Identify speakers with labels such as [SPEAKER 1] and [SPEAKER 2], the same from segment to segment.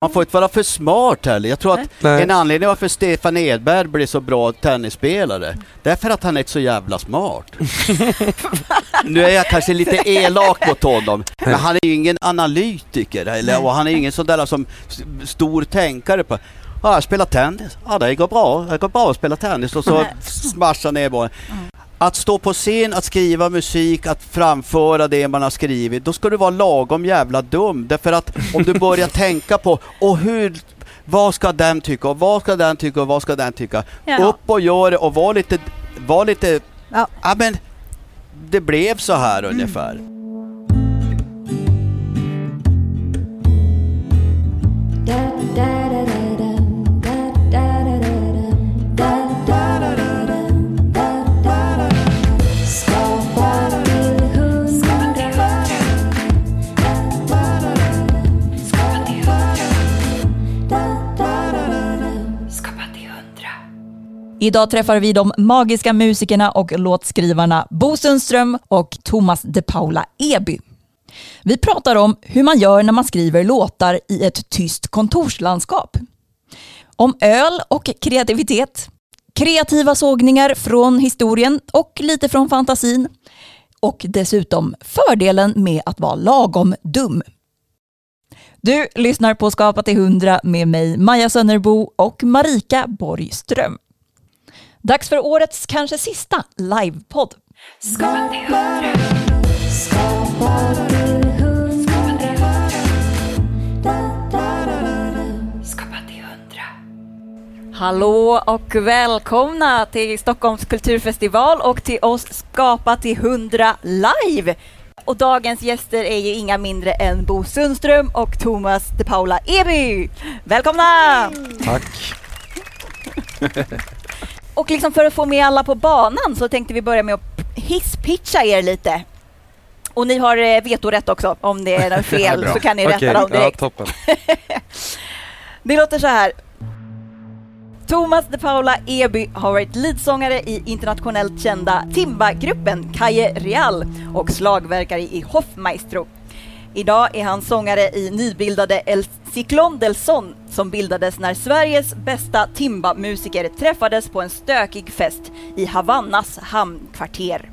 [SPEAKER 1] Man får inte vara för smart heller. Jag tror att
[SPEAKER 2] Nej.
[SPEAKER 1] en anledning varför Stefan Edberg blir så bra tennisspelare, det är för att han är så jävla smart. nu är jag kanske lite elak mot honom, men han är ju ingen analytiker, eller, och han är ingen sån där som stor tänkare på Ja, jag spelar tennis. Ja, det går bra. Det går bra att spela tennis. Och så smashar ner bollen. Att stå på scen, att skriva musik, att framföra det man har skrivit, då ska du vara lagom jävla dum. Därför att om du börjar tänka på, och hur, vad ska den tycka, och vad ska den tycka, och vad ska den tycka?
[SPEAKER 3] Ja.
[SPEAKER 1] Upp och gör det och var lite, var lite,
[SPEAKER 3] Ja.
[SPEAKER 1] ja men, det blev så här ungefär.
[SPEAKER 4] Idag träffar vi de magiska musikerna och låtskrivarna Bo Sundström och Thomas de Paula Eby. Vi pratar om hur man gör när man skriver låtar i ett tyst kontorslandskap. Om öl och kreativitet, kreativa sågningar från historien och lite från fantasin och dessutom fördelen med att vara lagom dum. Du lyssnar på Skapa till 100 med mig Maja Sönnerbo och Marika Borgström. Dags för årets kanske sista livepodd. Hallå och välkomna till Stockholms kulturfestival och till oss Skapa till 100 live. Och dagens gäster är ju inga mindre än Bo Sundström och Thomas de Paula Eby. Välkomna!
[SPEAKER 2] Tack.
[SPEAKER 4] Och liksom för att få med alla på banan så tänkte vi börja med att hisspitcha er lite. Och ni har eh, vetorätt också. Om det är något fel så kan ni rätta
[SPEAKER 2] Okej,
[SPEAKER 4] dem
[SPEAKER 2] ja,
[SPEAKER 4] direkt.
[SPEAKER 2] toppen.
[SPEAKER 4] Det låter så här. Thomas de Paula Eby har varit leadsångare i internationellt kända Timba-gruppen Kaje Real och slagverkare i Hoffmaestro. Idag är han sångare i nybildade El Ciclón del Son som bildades när Sveriges bästa Timba-musiker träffades på en stökig fest i Havannas hamnkvarter.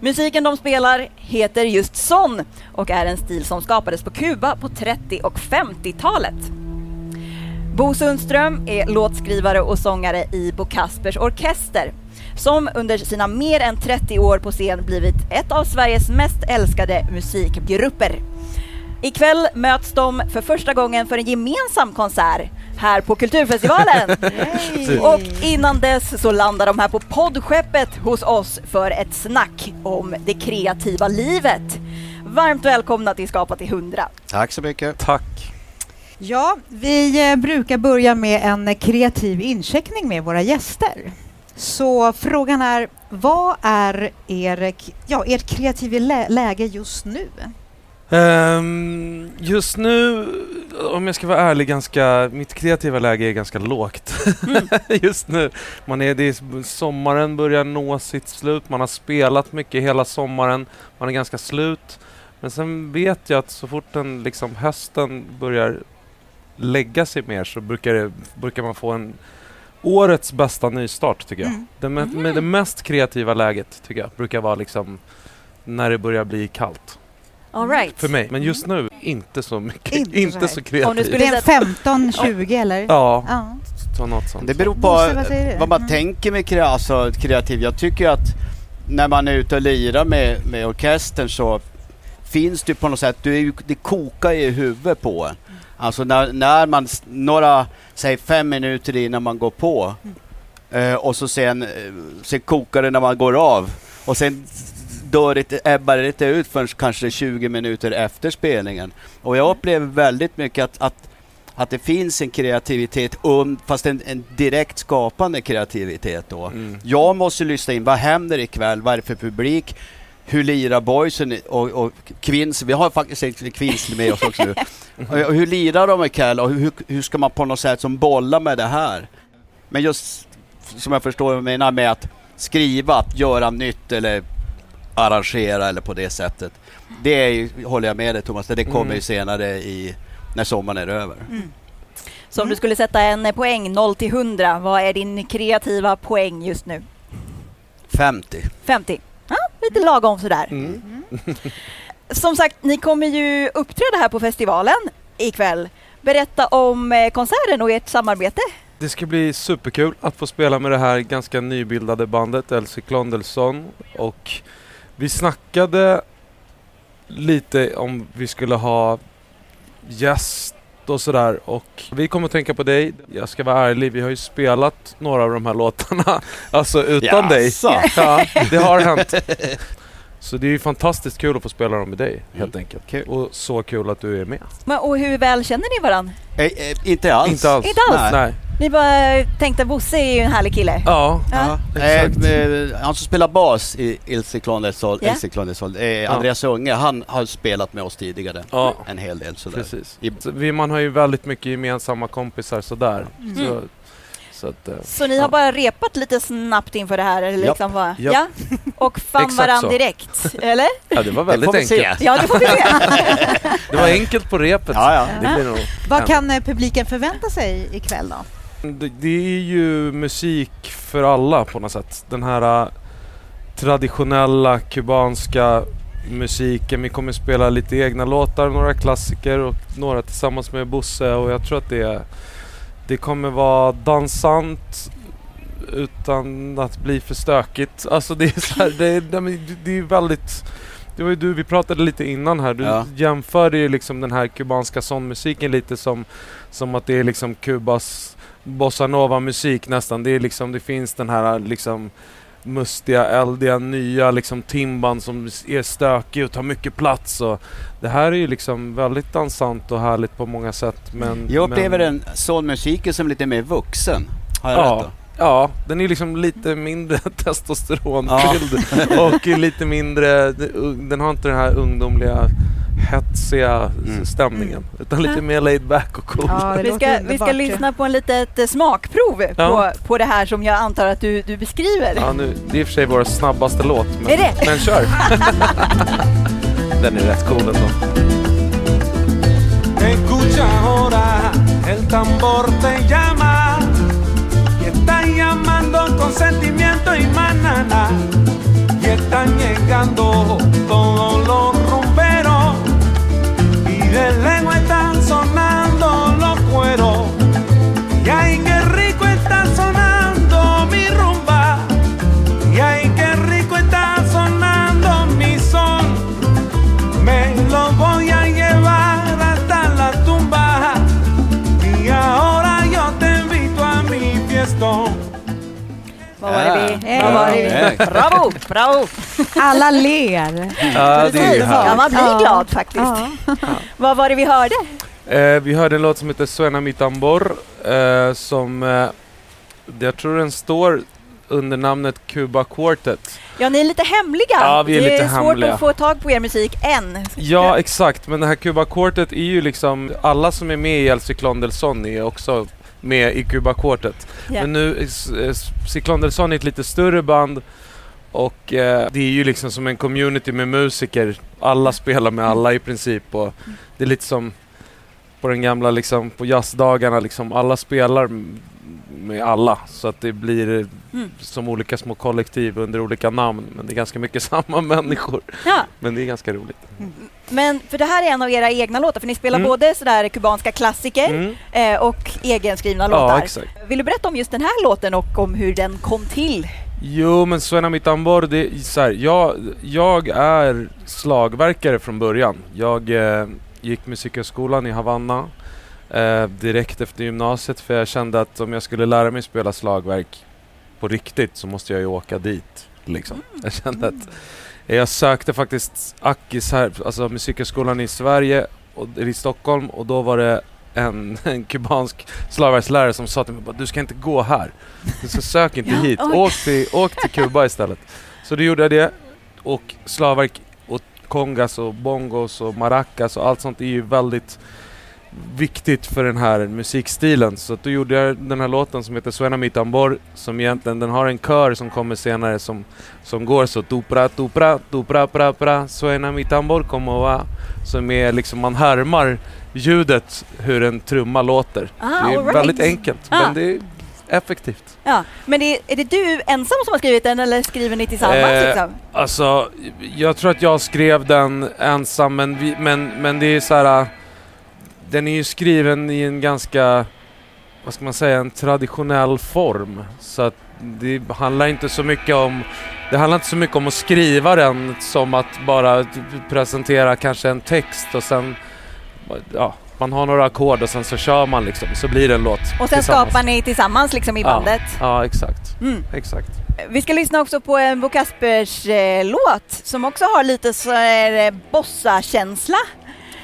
[SPEAKER 4] Musiken de spelar heter just son och är en stil som skapades på Kuba på 30 och 50-talet. Bo Sundström är låtskrivare och sångare i Bo Kaspers Orkester som under sina mer än 30 år på scen blivit ett av Sveriges mest älskade musikgrupper. Ikväll möts de för första gången för en gemensam konsert här på Kulturfestivalen. Och innan dess så landar de här på poddskeppet hos oss för ett snack om det kreativa livet. Varmt välkomna till Skapa till 100.
[SPEAKER 1] Tack så mycket.
[SPEAKER 2] Tack.
[SPEAKER 3] Ja, vi eh, brukar börja med en kreativ incheckning med våra gäster. Så frågan är, vad är er, ja, ert kreativa lä- läge just nu?
[SPEAKER 2] Ehm, just nu, om jag ska vara ärlig, ganska, mitt kreativa läge är ganska lågt. just nu. Man är, det är, sommaren börjar nå sitt slut, man har spelat mycket hela sommaren, man är ganska slut. Men sen vet jag att så fort den, liksom, hösten börjar lägga sig mer så brukar, det, brukar man få en årets bästa nystart tycker jag.
[SPEAKER 3] Mm.
[SPEAKER 2] Det, med, med det mest kreativa läget tycker jag brukar vara liksom när det börjar bli kallt.
[SPEAKER 4] All right.
[SPEAKER 2] För mig. Men just nu, inte så mycket.
[SPEAKER 3] Inte
[SPEAKER 2] Inte,
[SPEAKER 3] så
[SPEAKER 2] kreativt.
[SPEAKER 3] Det är en 15, 20 eller?
[SPEAKER 2] Ja,
[SPEAKER 3] Ja.
[SPEAKER 2] så något sånt.
[SPEAKER 1] Det beror på
[SPEAKER 3] Bosse, vad
[SPEAKER 1] vad man
[SPEAKER 3] Mm.
[SPEAKER 1] tänker med kre- alltså, kreativ. Jag tycker att när man är ute och lirar med, med orkestern så finns det på något sätt, du är ju, det kokar i huvudet på en. Alltså när, när man, några, säg fem minuter innan man går på eh, och så sen, eh, sen kokar det när man går av och sen dör det, ebbar det inte ut förrän kanske 20 minuter efter spelningen. Och jag upplever väldigt mycket att, att att det finns en kreativitet, um, fast en, en direkt skapande kreativitet då.
[SPEAKER 2] Mm.
[SPEAKER 1] Jag måste lyssna in, vad händer ikväll? Vad är det för publik? Hur lirar boysen och, och Kvins? Vi har faktiskt Kvins med oss också nu. Och, hur lirar de ikväll och hur, hur ska man på något sätt som bolla med det här? Men just som jag förstår jag menar med att skriva, att göra nytt eller arrangera eller på det sättet. Det är håller jag med dig Thomas, det kommer
[SPEAKER 2] Mm.
[SPEAKER 1] ju senare i när sommaren är över.
[SPEAKER 3] Mm.
[SPEAKER 4] Så om du skulle sätta en poäng 0 till 100, vad är din kreativa poäng just nu?
[SPEAKER 1] 50.
[SPEAKER 4] 50. Ja, lite lagom sådär.
[SPEAKER 2] Mm.
[SPEAKER 4] Som sagt, ni kommer ju uppträda här på festivalen ikväll. Berätta om eh, konserten och ert samarbete.
[SPEAKER 2] Det ska bli superkul att få spela med det här ganska nybildade bandet Elsie Klondelsson och vi snackade lite om vi skulle ha gäst och sådär och vi kommer att tänka på dig. Jag ska vara ärlig, vi har ju spelat några av de här låtarna, alltså utan dig. Ja, det har hänt. Så det är ju fantastiskt kul att få spela dem med dig helt enkelt.
[SPEAKER 1] Kul.
[SPEAKER 2] Och så kul att du är med.
[SPEAKER 4] Men, och hur väl känner ni varann?
[SPEAKER 1] Eh, eh, inte alls.
[SPEAKER 2] Inte alls.
[SPEAKER 4] Inte alls?
[SPEAKER 1] Nej.
[SPEAKER 2] Nej.
[SPEAKER 4] Ni bara tänkte Bosse är ju en härlig kille.
[SPEAKER 2] Ja,
[SPEAKER 4] Ja.
[SPEAKER 1] Ja.
[SPEAKER 2] Exakt.
[SPEAKER 1] Eh, han som spelar bas i Ilse Klondelsol,
[SPEAKER 4] Ja.
[SPEAKER 1] Ilse Klondelsol, eh, Andreas Unge, han har spelat med oss tidigare.
[SPEAKER 2] ja.
[SPEAKER 1] En hel del sådär.
[SPEAKER 2] Precis.
[SPEAKER 1] I-
[SPEAKER 2] Så vi, man har ju väldigt mycket gemensamma kompisar sådär.
[SPEAKER 4] Mm.
[SPEAKER 2] Så, så att, eh,
[SPEAKER 4] Så ni har
[SPEAKER 2] Ja.
[SPEAKER 4] bara repat lite snabbt inför det här? Eller liksom bara,
[SPEAKER 2] Japp.
[SPEAKER 4] Ja? Och fann
[SPEAKER 2] så.
[SPEAKER 4] direkt, eller?
[SPEAKER 2] ja, det var
[SPEAKER 1] Det
[SPEAKER 2] väldigt
[SPEAKER 1] se.
[SPEAKER 2] enkelt.
[SPEAKER 4] Ja, det får vi se.
[SPEAKER 2] Det var enkelt på repet.
[SPEAKER 1] Ja, ja.
[SPEAKER 2] Det blir nog.
[SPEAKER 3] Vad
[SPEAKER 2] Ja.
[SPEAKER 3] kan eh, publiken förvänta sig ikväll då?
[SPEAKER 2] Det, är ju musik för alla på något sätt. Den här eh, traditionella kubanska musiken. Vi kommer spela lite egna låtar, några klassiker och några tillsammans med Bosse och jag tror att det, det kommer vara dansant utan att bli för stökigt. Alltså det är så här, det, det är väldigt det var ju du, vi pratade lite innan här, du
[SPEAKER 1] Ja.
[SPEAKER 2] jämförde ju liksom den här kubanska sångmusiken lite som, som att det är liksom Kubas bossanova musik nästan. Det är liksom, det finns den här liksom mustiga, eldiga, nya liksom timban som är stökig och tar mycket plats. Och det här är ju liksom väldigt dansant och härligt på många sätt. Men,
[SPEAKER 1] Jag upplever
[SPEAKER 2] men,
[SPEAKER 1] den sånmusiken som lite mer vuxen. Har jag rätt
[SPEAKER 2] Ja,
[SPEAKER 1] då?
[SPEAKER 2] ja, den är liksom lite mindre testosteronfylld och lite mindre, den har inte den här ungdomliga hetsiga
[SPEAKER 1] Mm.
[SPEAKER 2] stämningen utan lite mer laid back och cool.
[SPEAKER 3] Ja,
[SPEAKER 4] Vi ska, vi ska lyssna på en litet eh, smakprov
[SPEAKER 2] Ja.
[SPEAKER 4] på, på det här som jag antar att du, du beskriver.
[SPEAKER 2] Ja, nu, det är i och för sig vår snabbaste låt. Men,
[SPEAKER 4] Är det?
[SPEAKER 2] men kör! Den är rätt cool ändå.
[SPEAKER 5] Escucha ahora, el tambor te llama y está llamando con sentimiento y manana y están llegando todos los de lengua están sonando los cueros
[SPEAKER 4] Vad var det vi... Vad var det vi... Bravo, bravo!
[SPEAKER 3] Alla ler.
[SPEAKER 2] Ja, det är ju.
[SPEAKER 4] Ja, man blir
[SPEAKER 3] Ja.
[SPEAKER 4] glad faktiskt.
[SPEAKER 3] Ja.
[SPEAKER 4] Vad var det vi hörde?
[SPEAKER 2] Eh, vi hörde en låt som heter Suena mi tambor eh, som eh, jag tror den står under namnet Cuba Quartet.
[SPEAKER 4] Ja, ni är lite hemliga.
[SPEAKER 2] Ja, vi är
[SPEAKER 4] det
[SPEAKER 2] lite
[SPEAKER 4] är svårt
[SPEAKER 2] hemliga.
[SPEAKER 4] att få tag på er musik än.
[SPEAKER 2] Ja, exakt. Men det här Cuba Quartet är ju liksom, alla som är med i El Cyclone del Son är också med i Cuba Quartet.
[SPEAKER 4] Ja.
[SPEAKER 2] Men nu, eh, Cyclone del Son är ett lite större band och eh, det är ju liksom som en community med musiker. Alla spelar med alla i princip och det är lite som på den gamla liksom, på jazzdagarna liksom, alla spelar med alla så att det blir eh,
[SPEAKER 4] Mm.
[SPEAKER 2] som olika små kollektiv under olika namn men det är ganska mycket samma människor.
[SPEAKER 4] Ja,
[SPEAKER 2] Men det är ganska roligt.
[SPEAKER 4] Men för det här är en av era egna låtar, för ni spelar
[SPEAKER 2] Mm.
[SPEAKER 4] både sådär kubanska klassiker
[SPEAKER 2] Mm.
[SPEAKER 4] eh, och egenskrivna
[SPEAKER 2] Ja,
[SPEAKER 4] låtar.
[SPEAKER 2] exakt.
[SPEAKER 4] Vill du berätta om just den här låten och om hur den kom till?
[SPEAKER 2] Jo, men Suena mi tambor, det är så här, jag, jag är slagverkare från början. Jag eh, gick musikhögskolan i Havanna eh, direkt efter gymnasiet för jag kände att om jag skulle lära mig spela slagverk på riktigt så måste jag ju åka dit. Liksom. Jag kände att jag sökte faktiskt Akis här, alltså musikhögskolan i Sverige och, i Stockholm och då var det en, en kubansk slagverkslärare som sa till mig du ska inte gå här. Du ska sök inte hit. Åk till, åk till Kuba istället. Så då gjorde jag det. Och slagverk och kongas och bongos och maracas och allt sånt är ju väldigt viktigt för den här musikstilen. Så att då gjorde jag den här låten som heter Suena mi tambor som egentligen, den har en kör som kommer senare som, som går så tupra tupra tupra pra pra Suena mi tambor como va som är liksom, man härmar ljudet hur en trumma låter.
[SPEAKER 4] Ah,
[SPEAKER 2] det är
[SPEAKER 4] right.
[SPEAKER 2] väldigt enkelt
[SPEAKER 4] Ah.
[SPEAKER 2] men det är effektivt.
[SPEAKER 4] Ja, men är, är det du ensam som har skrivit den eller skriver ni tillsammans?
[SPEAKER 2] Eh,
[SPEAKER 4] liksom?
[SPEAKER 2] Alltså, jag tror att jag skrev den ensam men, vi, men, men det är så här. Den är ju skriven i en ganska, vad ska man säga, en traditionell form. Så att det handlar inte så mycket om det handlar inte så mycket om att skriva den som att bara presentera kanske en text och sen ja, man har några ackord och sen så kör man liksom, så blir det en låt.
[SPEAKER 4] Och sen skapar ni tillsammans liksom i bandet?
[SPEAKER 2] Ja, exakt.
[SPEAKER 4] Mm.
[SPEAKER 2] exakt.
[SPEAKER 4] Vi ska lyssna också på en Bo Kaspers eh, låt som också har lite så eh, bossa-känsla.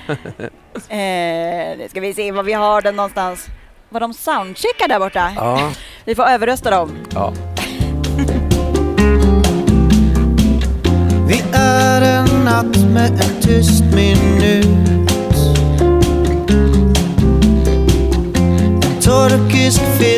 [SPEAKER 4] eh, nu ska vi se var vi har den någonstans. Var de soundcheckar där borta?
[SPEAKER 2] Ja,
[SPEAKER 4] Vi får överrösta dem.
[SPEAKER 2] ja.
[SPEAKER 6] Vi är en natt med en tyst minut En turkisk film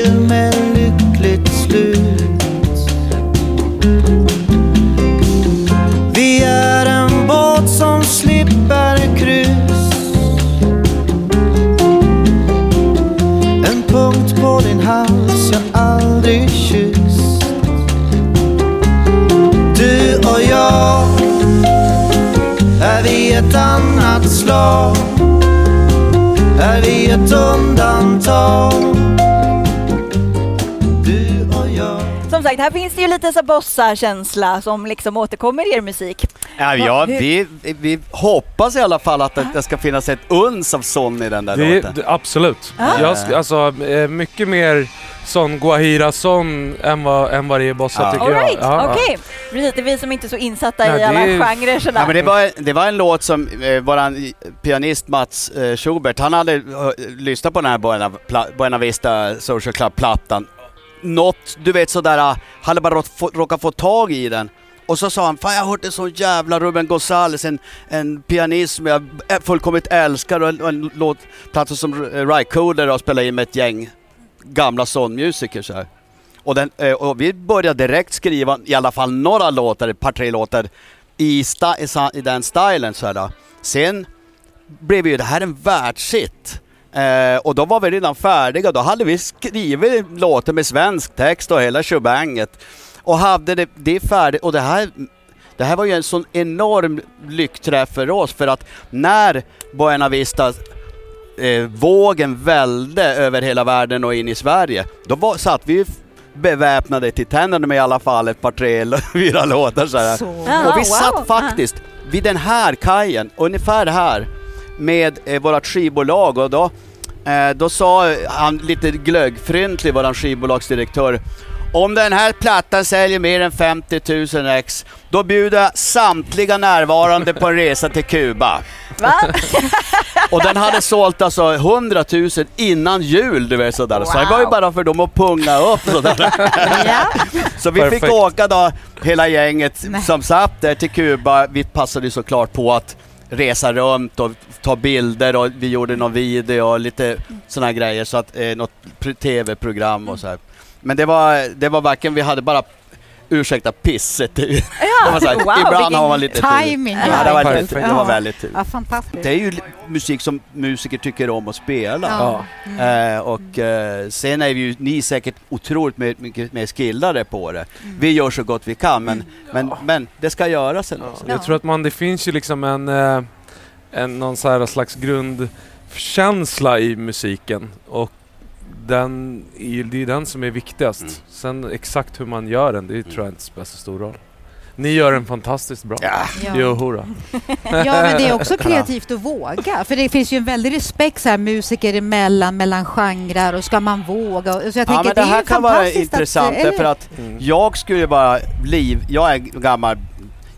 [SPEAKER 6] förslag Är vi ett undantag.
[SPEAKER 4] Som sagt, här finns det ju lite så bossa-känsla som liksom återkommer i er musik.
[SPEAKER 1] Ja, ja, vi, vi hoppas i alla fall att det, det ska finnas ett uns av sån i den där
[SPEAKER 2] Det,
[SPEAKER 1] låten.
[SPEAKER 2] det, absolut.
[SPEAKER 4] Ah.
[SPEAKER 2] Jag, alltså, eh, mycket mer sån Guajira-sån än vad, än vad det är bossa
[SPEAKER 1] Ja.
[SPEAKER 2] tycker
[SPEAKER 4] All
[SPEAKER 2] jag.
[SPEAKER 4] right,
[SPEAKER 2] Ja, ja.
[SPEAKER 4] okej. Precis, det är vi som inte är så insatta
[SPEAKER 2] Nej,
[SPEAKER 4] i alla
[SPEAKER 2] det är-
[SPEAKER 4] genrer sådär.
[SPEAKER 1] Ja, men det, var, det var en låt som eh, våran pianist Mats eh, Schubert, han hade eh, lyssnat på den här Buena, Pla- Buena Vista Social Club-plattan. Något, du vet sådär, han hade bara få, råkat få tag i den. Och så sa han, fan jag har hört en sån jävla Ruben Gonzales, en, en pianist som jag fullkomligt älskar och en, en låtplatta som Rycoder eh, har spelat in med ett gäng gamla sångmusiker så här. Och, den, eh, och vi började direkt skriva i alla fall några låtar, ett par tre låtar i, sta, i, i den stilen. Så här då. Sen blev ju det här en världshit. Eh, och då var vi redan färdiga. Då hade vi skrivit låten med svensk text och hela tjobanget. Och hade det, det färdigt. Och det här, det här var ju en sån enorm lyckträff för oss. För att när Buena Vista eh, vågen välde över hela världen och in i Sverige, då var, satt vi beväpnade till tänderna med i alla fall ett par, tre, eller fyra låtar så här.
[SPEAKER 3] Så.
[SPEAKER 4] Ja.
[SPEAKER 1] Och vi
[SPEAKER 4] wow.
[SPEAKER 1] satt faktiskt vid den här kajen, ungefär här, med eh, vårt skivbolag och då, eh, då sa han lite glöggfryntlig, våran skivbolagsdirektör, om den här plattan säljer mer än 50 000 ex, då bjuder jag samtliga närvarande på en resa till Kuba.
[SPEAKER 4] Va?
[SPEAKER 1] Och den hade sålt alltså 100 000 innan jul, du vet sådär. Så det var ju
[SPEAKER 4] Wow.
[SPEAKER 1] bara för dem att punga upp sådär.
[SPEAKER 3] Ja.
[SPEAKER 1] Så vi
[SPEAKER 2] Perfekt.
[SPEAKER 1] fick åka då, hela gänget
[SPEAKER 3] Nej.
[SPEAKER 1] som satt där till Kuba. Vi passade såklart på att resa runt och ta bilder och vi gjorde någon video och lite sådana grejer. Så att, eh, något pr- tv-program och så här. Men det var, det var varken, vi hade bara ursäkta pisset. så här,
[SPEAKER 4] wow,
[SPEAKER 1] ibland har man lite
[SPEAKER 3] timing.
[SPEAKER 1] tur. Ja, det var, lite, det var väldigt tur.
[SPEAKER 3] Ja, fantastiskt.
[SPEAKER 1] Det är ju musik som musiker tycker om att spela.
[SPEAKER 3] Ja.
[SPEAKER 1] Eh, och eh, sen är vi ju, ni säkert otroligt mer, mycket mer skillade på det. Vi gör så gott vi kan men, men, men det ska göras ändå.
[SPEAKER 2] Ja. Jag tror att man, det finns ju liksom en, eh, en någon så här slags grundkänsla i musiken och den, det är den som är viktigast.
[SPEAKER 1] Mm.
[SPEAKER 2] Sen exakt hur man gör den, det tror jag inte spelar så stor roll. Ni gör den fantastiskt bra.
[SPEAKER 1] Ja.
[SPEAKER 3] Ja.
[SPEAKER 2] Jo, hurra.
[SPEAKER 3] Ja, men det är också kreativt att våga. För det finns ju en väldig respekt så här, musiker emellan, mellan genrer och ska man våga? Och, så jag
[SPEAKER 1] Ja
[SPEAKER 3] tänker,
[SPEAKER 1] men det
[SPEAKER 3] är
[SPEAKER 1] här kan vara intressant
[SPEAKER 3] att,
[SPEAKER 1] därför att
[SPEAKER 2] Mm.
[SPEAKER 1] jag skulle bara bli, jag är gammal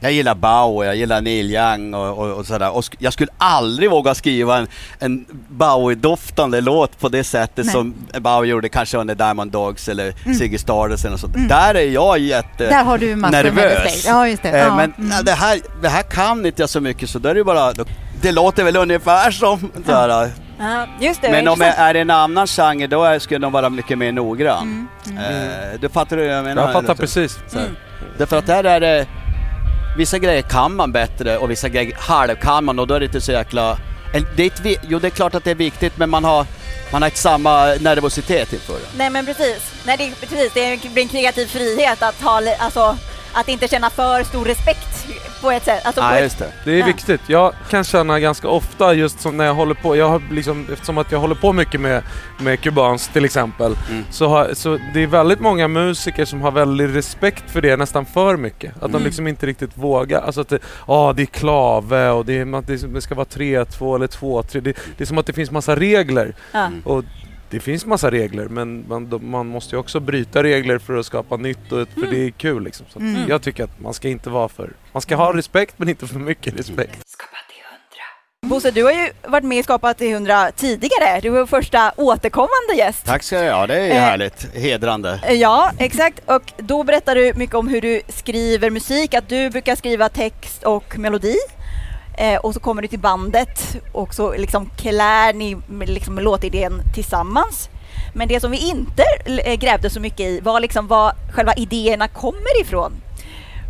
[SPEAKER 1] jag gillar Bauer, jag gillar Neil Young och, och, och sådär. Och sk- jag skulle aldrig våga skriva en, en Bowie-doftande låt på det sättet
[SPEAKER 3] Nej.
[SPEAKER 1] som Bauer gjorde kanske under Diamond Dogs eller
[SPEAKER 3] Mm.
[SPEAKER 1] Ziggy Stardust eller något sånt.
[SPEAKER 3] Mm.
[SPEAKER 1] Där är jag jätte...
[SPEAKER 3] Där har du massor
[SPEAKER 1] nervös.
[SPEAKER 3] Ja, just det.
[SPEAKER 1] Eh,
[SPEAKER 3] Ja.
[SPEAKER 1] Men
[SPEAKER 3] mm.
[SPEAKER 1] det, här, det här kan inte jag så mycket så då är det bara, då, det låter väl ungefär som här,
[SPEAKER 4] Ja, just det,
[SPEAKER 1] Men om det
[SPEAKER 4] intressant.
[SPEAKER 1] är en annan genre då är, skulle de vara mycket mer noggrann. Eh, du fattar hur jag menar?
[SPEAKER 2] Jag fattar
[SPEAKER 1] eller?
[SPEAKER 2] precis.
[SPEAKER 1] Här.
[SPEAKER 4] Mm.
[SPEAKER 1] Därför att där är det... Vissa grejer kan man bättre och vissa grejer halv kan man och då är det inte så jäkla... Det är ett, jo, det är klart att det är viktigt men man har, man har inte samma nervositet inför det.
[SPEAKER 4] Nej men precis. Nej, det, precis. Det blir en kreativ frihet att ha, alltså, att inte känna för stor respekt på ett sätt. Alltså, ett,
[SPEAKER 1] just det.
[SPEAKER 2] Det är
[SPEAKER 4] Ja.
[SPEAKER 2] viktigt. Jag kan känna ganska ofta just som när jag håller på, jag har liksom, eftersom att jag håller på mycket med, med kubanskt till exempel,
[SPEAKER 1] Mm.
[SPEAKER 2] så, har, så det är väldigt många musiker som har väldigt respekt för det nästan för mycket. Att de
[SPEAKER 1] Mm.
[SPEAKER 2] liksom inte riktigt vågar. Alltså att det, ah, det är klave och det, är, det, det ska vara 3-2 eller 2-3. Det, det är som att det finns massa regler.
[SPEAKER 4] ja.
[SPEAKER 1] Mm.
[SPEAKER 2] Och det finns massa regler men man, man måste ju också bryta regler för att skapa nytt och, för det är kul liksom. Så
[SPEAKER 3] Mm.
[SPEAKER 2] Jag tycker att man ska inte vara för... Man ska ha respekt men inte för mycket respekt.
[SPEAKER 4] Bosse, du har ju varit med i Skapa till 100 tidigare. Du var första återkommande gäst.
[SPEAKER 1] Tack ska du ha, det är
[SPEAKER 4] Eh.
[SPEAKER 1] härligt. Hedrande.
[SPEAKER 4] Eh, Ja, exakt. Och då berättar du mycket om hur du skriver musik, att du brukar skriva text och melodi. Eh, och så kommer du till bandet och så liksom klär ni liksom låtidén tillsammans. Men det som vi inte eh, grävde så mycket i var liksom var själva idéerna kommer ifrån.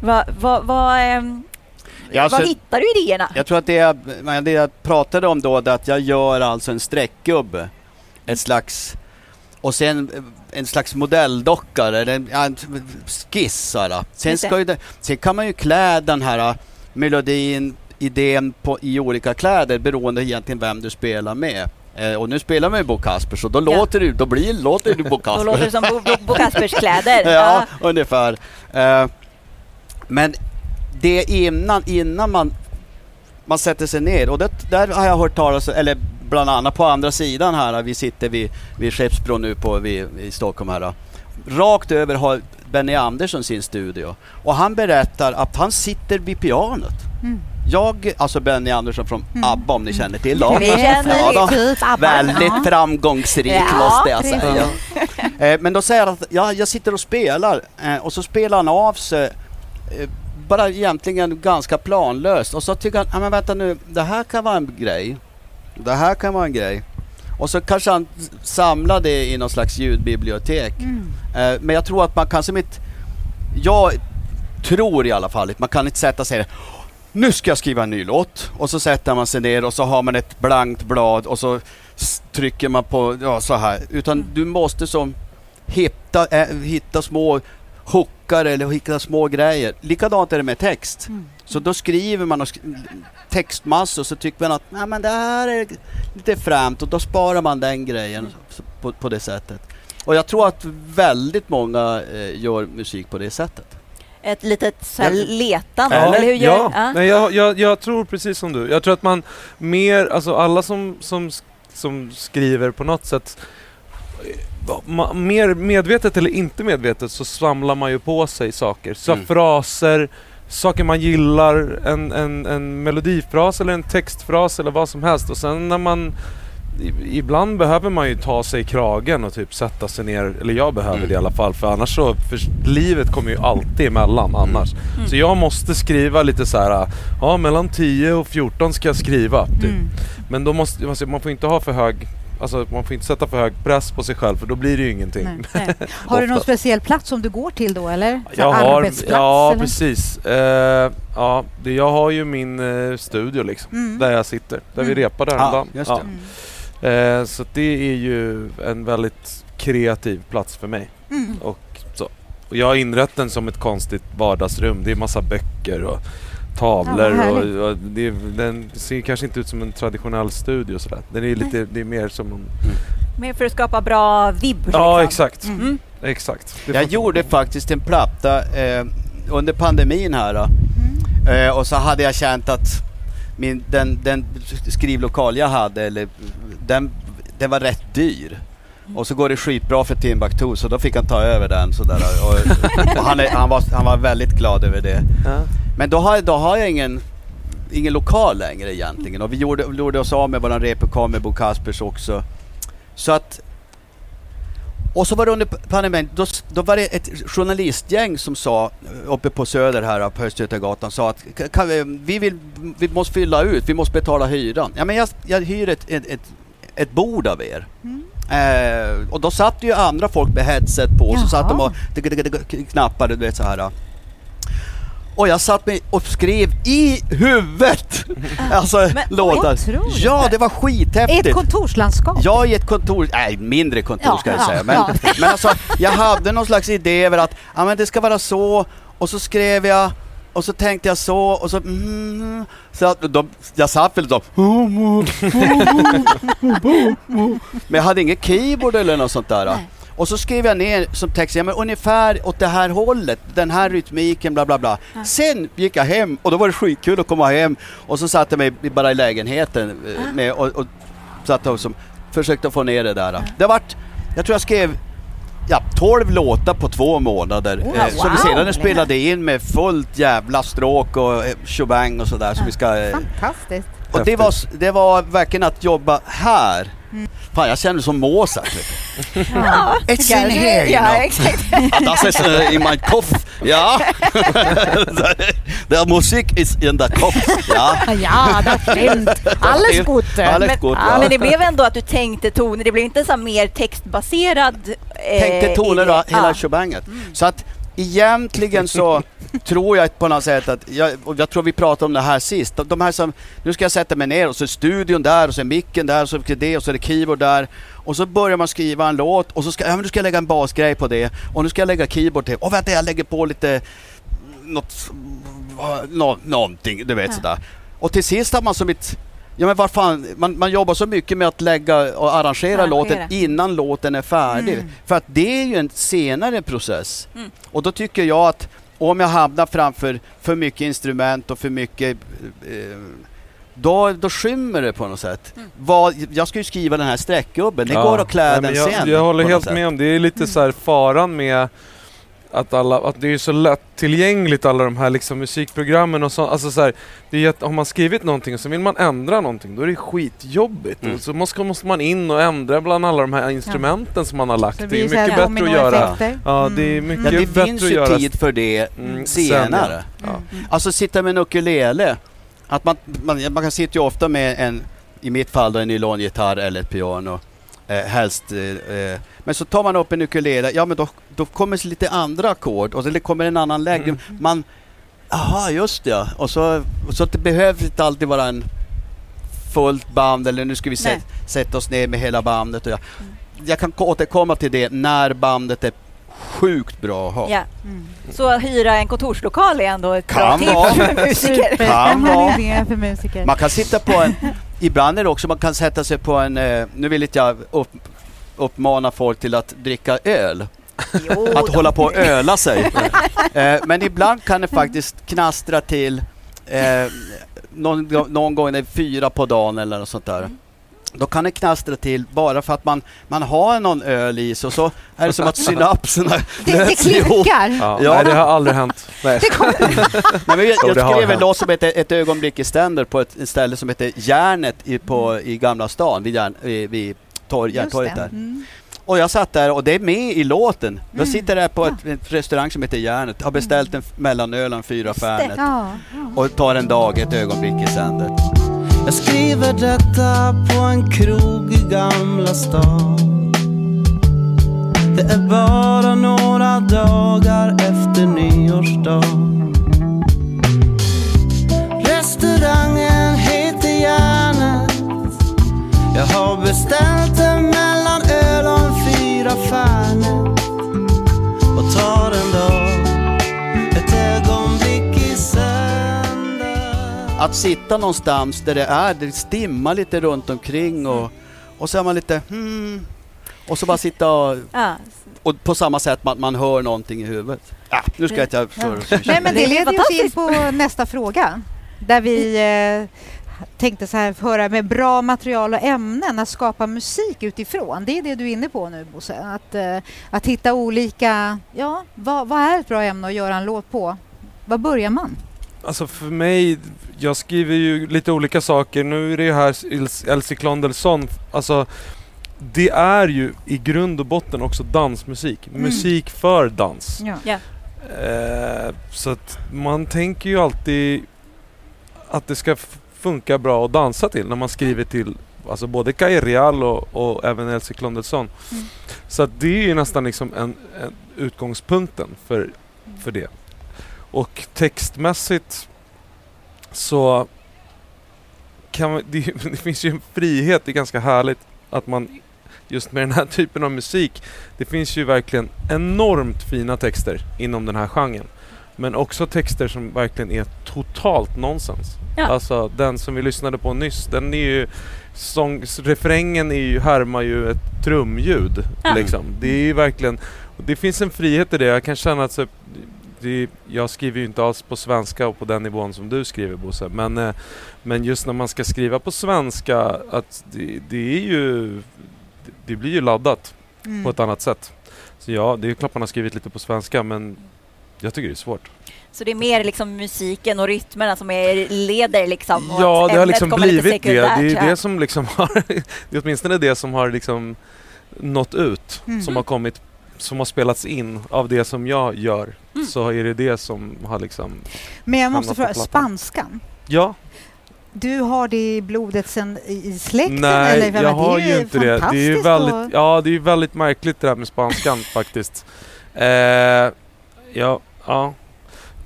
[SPEAKER 4] Va, va, va, ehm,
[SPEAKER 1] Ja, alltså-
[SPEAKER 4] var hittar du idéerna?
[SPEAKER 1] Jag tror att det jag, det jag pratade om då, det att jag gör alltså en streckgubbe. Ett slags... Och sen eh, en slags modelldocka, eller en, en skiss. Sen, ska ju sen kan man ju klä den här eh, melodin, idén på, i olika kläder beroende egentligen vem du spelar med. Eh, och nu spelar man ju Bo Kasper så då
[SPEAKER 4] Ja.
[SPEAKER 1] låter du, då blir, låter du Bo
[SPEAKER 4] Då
[SPEAKER 1] Kasper.
[SPEAKER 4] låter det som Bo, Bo, Bo Kaspers kläder.
[SPEAKER 1] ja, ungefär. Eh, men det innan, innan man, man sätter sig ner och det, där har jag hört talas eller bland annat på andra sidan här, vi sitter vid, vid Skeppsbro nu på, vid, i Stockholm här. Rakt över har Benny Andersson sin studio och han berättar att han sitter vid pianot.
[SPEAKER 3] Mm.
[SPEAKER 1] Jag, alltså Benny Andersson från ABBA om ni känner till dem.
[SPEAKER 4] Vi känner
[SPEAKER 1] Ja.
[SPEAKER 3] Typ ABBA.
[SPEAKER 1] Väldigt
[SPEAKER 3] Ja.
[SPEAKER 1] framgångsrik
[SPEAKER 4] Ja,
[SPEAKER 1] måste jag säga. Eh, Men då säger han att ja, jag sitter och spelar eh, och så spelar han av sig eh, bara egentligen ganska planlöst och så tycker han, ja men vänta nu, det här kan vara en grej. Det här kan vara en grej. Och så kanske han samlar det i någon slags ljudbibliotek.
[SPEAKER 3] Mm.
[SPEAKER 1] Men jag tror att man kan som inte... Jag tror i alla fall att man kan inte sätta sig nu ska jag skriva en ny låt och så sätter man sig ner och så har man ett blankt blad och så trycker man på ja, så här. Utan du måste som hitta, äh, hitta små hookar eller hitta små grejer. Likadant är det med text.
[SPEAKER 3] Mm.
[SPEAKER 1] Så då skriver man och sk- textmassor så tycker man att Nej, men det här är lite främt och då sparar man den grejen så- på, på det sättet. Och jag tror att väldigt många eh, gör musik på det sättet.
[SPEAKER 4] Ett litet så här letande,
[SPEAKER 1] Eller?
[SPEAKER 4] eller hur gör
[SPEAKER 2] ja.
[SPEAKER 4] ja.
[SPEAKER 2] Nej, jag, jag, jag tror precis som du. Jag tror att man mer, alltså alla som, som, som skriver på något sätt eh, mer medvetet eller inte medvetet så samlar man ju på sig saker. Så
[SPEAKER 1] Mm.
[SPEAKER 2] fraser, saker man gillar, en, en, en melodifras eller en textfras eller vad som helst. Och sen när man Ibland behöver man ju ta sig i kragen och typ sätta sig ner, eller jag behöver
[SPEAKER 1] Mm.
[SPEAKER 2] det i alla fall för annars så, för livet kommer ju alltid emellan annars.
[SPEAKER 4] Mm.
[SPEAKER 2] Så jag måste skriva lite så här. ja mellan 10 och 14 ska jag skriva. Typ.
[SPEAKER 3] Mm.
[SPEAKER 2] Men då måste, man får inte ha för hög, alltså man får inte sätta för hög press på sig själv för då blir det ju ingenting.
[SPEAKER 3] Nej.
[SPEAKER 4] Nej.
[SPEAKER 3] Har du någon speciell plats som du går till då eller? Så
[SPEAKER 2] Jag har, ja
[SPEAKER 3] eller?
[SPEAKER 2] precis. Eh, ja, det, jag har ju min eh, studio liksom,
[SPEAKER 3] Mm.
[SPEAKER 2] där jag sitter, där vi
[SPEAKER 3] Mm.
[SPEAKER 2] repade
[SPEAKER 1] Ja,
[SPEAKER 2] häromdagen.
[SPEAKER 1] just det.
[SPEAKER 3] Mm.
[SPEAKER 2] Eh, så det är ju en väldigt kreativ plats för mig.
[SPEAKER 3] Mm.
[SPEAKER 2] Och, så. och jag har inrett den som ett konstigt vardagsrum. Det är massa böcker och tavlor.
[SPEAKER 3] Ja,
[SPEAKER 2] och, och det, är- den ser kanske inte ut som en traditionell studio sådär. Den är lite, det är mer som en...
[SPEAKER 4] Mer för att skapa bra vibb.
[SPEAKER 2] Ja,
[SPEAKER 4] liksom.
[SPEAKER 2] exakt.
[SPEAKER 3] Mm.
[SPEAKER 4] Mm.
[SPEAKER 2] Exakt. Det
[SPEAKER 1] Jag gjorde faktiskt en platta eh, under pandemin här. Då.
[SPEAKER 3] Mm.
[SPEAKER 1] Eh, och så hade jag känt att min, den, den skrivlokal jag hade, eller, den, den var rätt dyr. Och så går det skitbra för Timbuktu så då fick han ta över den. Sådär. Och, och han, är, han, var, han var väldigt glad över det.
[SPEAKER 2] Ja.
[SPEAKER 1] Men då har, då har jag ingen, ingen lokal längre egentligen. Och vi gjorde, gjorde oss av med våran replokal med Bo Kaspers också. Så att... Och så var det under pandemin, då, då var det ett journalistgäng som sa, uppe på Söder här på Östgötagatan, sa att "Kan- kan vi, vi, vill, vi måste fylla ut, vi måste betala hyran. Ja men jag, jag hyr ett, ett, ett ett bord av er.
[SPEAKER 3] Mm.
[SPEAKER 1] Eh, och då satt ju andra folk med headset på, så satt de och knappade, du vet så här. Och jag satt med och skrev i huvudet! Alltså låtar. Ja, det var
[SPEAKER 3] Ett
[SPEAKER 1] skithäftigt.
[SPEAKER 3] kontorslandskap.
[SPEAKER 1] Jag i ett kontor, nej mindre kontor
[SPEAKER 3] Ja,
[SPEAKER 1] ska jag
[SPEAKER 3] ja,
[SPEAKER 1] säga. Men,
[SPEAKER 3] ja.
[SPEAKER 1] men alltså, jag hade någon slags idé över att ja, men det ska vara så och så skrev jag och så tänkte jag så och så... Mm, så att de, jag satt väl då... Men jag hade inget keyboard eller något sånt där.
[SPEAKER 3] Nej.
[SPEAKER 1] Och så skrev jag ner som text, ja, men ungefär åt det här hållet, den här rytmiken, bla bla bla. Sen gick jag hem och då var det skitkul att komma hem och så satt jag mig bara i lägenheten eh, med, och, och satt och som, försökte få ner det där. Det vart, jag tror jag skrev ja, 12 låtar på två månader
[SPEAKER 3] Wow.
[SPEAKER 1] eh, som vi sedan spelade in med fullt jävla stråk och eh, shebang och sådär. Så vi ska, eh,
[SPEAKER 3] Fantastiskt.
[SPEAKER 1] och det var, det var verkligen att jobba här. Fan, jag känner som Mozart.
[SPEAKER 3] Ja.
[SPEAKER 1] It's in here, you
[SPEAKER 4] Ja,
[SPEAKER 1] know.
[SPEAKER 4] exakt.
[SPEAKER 1] Ja, das ist uh, in mein Kopf. Ja. Der Musik ist in der Kopf. Ja.
[SPEAKER 3] Ja, det stimmt. Alles gut.
[SPEAKER 1] Alles
[SPEAKER 4] Men,
[SPEAKER 1] gut,
[SPEAKER 4] ja. men det blev ändå att du tänkte toner, det blev inte så mer textbaserad... eh,
[SPEAKER 1] Tänkte toner och hela
[SPEAKER 4] ja.
[SPEAKER 1] shebanget. Så att egentligen så tror jag på något sätt att, jag, och jag tror vi pratade om det här sist, de, de här som, nu ska jag sätta mig ner och så är studion där och så är micken där och så är det och så är det keyboard där. Och så börjar man skriva en låt och så ska, ja, men nu ska jag lägga en basgrej på det och nu ska jag lägga keyboard till. Och vänta jag lägger på lite, något, nå, någonting, du vet sådär. Och till sist har man som ett Ja men vad fan, man, man jobbar så mycket med att lägga och arrangera
[SPEAKER 4] Arrangera.
[SPEAKER 1] låten innan låten är färdig.
[SPEAKER 3] Mm.
[SPEAKER 1] För att det är ju en senare process.
[SPEAKER 4] Mm.
[SPEAKER 1] Och då tycker jag att om jag hamnar framför för mycket instrument och för mycket eh, då, då skymmer det på något sätt.
[SPEAKER 4] Mm.
[SPEAKER 1] Vad, jag ska ju skriva den här streckgubben, det
[SPEAKER 2] Ja.
[SPEAKER 1] går att klä
[SPEAKER 2] Nej,
[SPEAKER 1] den
[SPEAKER 2] jag,
[SPEAKER 1] sen.
[SPEAKER 2] Jag håller helt med om det. är lite så här faran med att, alla, att det är så lättillgängligt alla de här liksom musikprogrammen och så. Alltså så här, det är att har man skrivit någonting och så vill man ändra någonting då är det skitjobbigt.
[SPEAKER 1] Mm.
[SPEAKER 2] Så måste, måste man in och ändra bland alla de här instrumenten som man har lagt. Det är
[SPEAKER 3] så här
[SPEAKER 2] mycket bättre att göra. Ja, det är
[SPEAKER 3] Mm.
[SPEAKER 2] mycket
[SPEAKER 1] Ja, det
[SPEAKER 2] bättre
[SPEAKER 1] finns
[SPEAKER 2] att
[SPEAKER 1] ju
[SPEAKER 2] göra
[SPEAKER 1] tid för det
[SPEAKER 2] Mm,
[SPEAKER 1] senare.
[SPEAKER 2] sen, ja.
[SPEAKER 3] Mm.
[SPEAKER 1] Alltså sitta med en ukulele. Att man, man, man kan sitta ju ofta med en, i mitt fall då, en nylongitarr eller ett piano. Eh, helst. Eh, eh, men så tar man upp en ukulele, ja men då, då kommer lite andra ackord och så det kommer en annan läge.
[SPEAKER 2] Mm.
[SPEAKER 1] Man, aha just det ja. Och så, och så det behöver inte alltid vara en fullt band eller nu ska vi
[SPEAKER 4] Nej.
[SPEAKER 1] sätt, sätta oss ner med hela bandet. Och jag, jag kan återkomma till det när bandet är sjukt bra att ha.
[SPEAKER 4] Ja.
[SPEAKER 3] Mm.
[SPEAKER 4] Så hyra en kontorslokal är ändå ett bra
[SPEAKER 1] Kan
[SPEAKER 4] tips
[SPEAKER 1] vara.
[SPEAKER 4] för musiker.
[SPEAKER 1] Kan vara.
[SPEAKER 3] för musiker.
[SPEAKER 1] Man kan sitta på en... Ibland är det också man kan sätta sig på en... Eh, nu vill inte jag upp, uppmana folk till att dricka öl.
[SPEAKER 4] Jo,
[SPEAKER 1] Att hålla på och öla sig. eh, men ibland kan det faktiskt knastra till eh, någon, någon gång är fyra på dagen eller något sånt där. Då kan det knastra till bara för att man, man har någon öl i sig och så är det som att synapserna
[SPEAKER 3] Det, det
[SPEAKER 1] löts ihop.
[SPEAKER 3] klickar.
[SPEAKER 2] Ja,
[SPEAKER 1] Ja.
[SPEAKER 2] Nej, det har aldrig hänt. Nej.
[SPEAKER 3] Det kommer.
[SPEAKER 1] Nej, men jag, jag skrev en låt som heter Ett ögonblick i ständer på ett ställe som heter Järnet i, på, i Gamla stan, vid, järn, vid, vid torg, Järntorget
[SPEAKER 3] det.
[SPEAKER 1] där.
[SPEAKER 3] Mm.
[SPEAKER 1] Och jag satt där och det är med i låten. Jag
[SPEAKER 3] Mm.
[SPEAKER 1] sitter där på ett, en restaurang som heter Järnet, har beställt en f- mellanöl och en fyra
[SPEAKER 3] Ja. ja.
[SPEAKER 1] och tar en dag, ett ögonblick i sänder.
[SPEAKER 6] Jag skriver detta på en krog i Gamla stan. Det är bara några dagar efter nyårsdagen. Restaurangen heter Järnet. Jag har beställt en mellanöl och en fyra Fernet Och tar en dag,
[SPEAKER 1] Att sitta någonstans där det är, det stimmar lite runt omkring och, och så är man lite hmm, och så bara sitta och, och på samma sätt man, man hör någonting i huvudet. Ja, nu ska jag inte för,
[SPEAKER 3] Nej, men
[SPEAKER 4] Det
[SPEAKER 3] leder oss in på nästa fråga. Där vi eh, tänkte så här, höra med bra material och ämnen att skapa musik utifrån. Det är det du är inne på nu Bosse. Att, eh, att hitta olika, ja, vad, vad är ett bra ämne att göra en låt på? Var börjar man?
[SPEAKER 2] Alltså för mig, jag skriver ju lite olika saker. Nu är det ju här Els- Elsie Klondelsson. Alltså, det är ju i grund och botten också dansmusik.
[SPEAKER 3] Mm.
[SPEAKER 2] Musik för dans.
[SPEAKER 3] Ja.
[SPEAKER 2] Eh, så att man tänker ju alltid att det ska funka bra att dansa till när man skriver till Alltså både Kaj Real och, och även Elsie Klondelsson.
[SPEAKER 3] Mm.
[SPEAKER 2] Så att det är ju nästan liksom en, en utgångspunkten för, för det. Och textmässigt så kan det, det finns ju en frihet, det är ganska härligt att man just med den här typen av musik, det finns ju verkligen enormt fina texter inom den här genren. Men också texter som verkligen är totalt nonsens.
[SPEAKER 4] Ja.
[SPEAKER 2] Alltså den som vi lyssnade på nyss, den är ju sång, refrängen är ju, härmar ju ett trumljud.
[SPEAKER 4] Ja.
[SPEAKER 2] Liksom. Det är ju verkligen, det finns en frihet i det. Jag kan känna att så, det, jag skriver ju inte alls på svenska och på den nivån som du skriver Bosse. Men, eh, men just när man ska skriva på svenska, att det, det är ju, det, blir ju laddat
[SPEAKER 3] Mm.
[SPEAKER 2] på ett annat sätt. Så ja, det är klart man har skrivit lite på svenska men jag tycker det är svårt.
[SPEAKER 4] Så det är mer liksom musiken och rytmerna som är leder liksom?
[SPEAKER 2] Ja, det har liksom blivit det. Det är
[SPEAKER 4] ja.
[SPEAKER 2] det som liksom har, det är åtminstone det som har liksom nått ut,
[SPEAKER 3] Mm.
[SPEAKER 2] som har kommit, som har spelats in av det som jag gör.
[SPEAKER 4] Mm.
[SPEAKER 2] Så är det det som har liksom,
[SPEAKER 3] Men jag måste fråga, spanskan?
[SPEAKER 2] ja,
[SPEAKER 3] Du har det i blodet sen i släkten?
[SPEAKER 2] nej
[SPEAKER 3] eller?
[SPEAKER 2] Jag har
[SPEAKER 3] det
[SPEAKER 2] ju inte det. Det är väldigt,
[SPEAKER 3] och-
[SPEAKER 2] ja det är väldigt märkligt det där med spanskan faktiskt. Eh, ja, ja,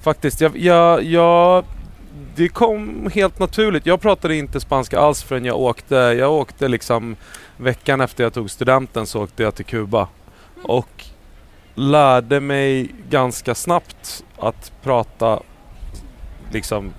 [SPEAKER 2] faktiskt. Jag, jag, jag, det kom helt naturligt. Jag pratade inte spanska alls förrän jag åkte. Jag åkte liksom veckan efter jag tog studenten så åkte jag till Kuba. Och lärde mig ganska snabbt att prata liksom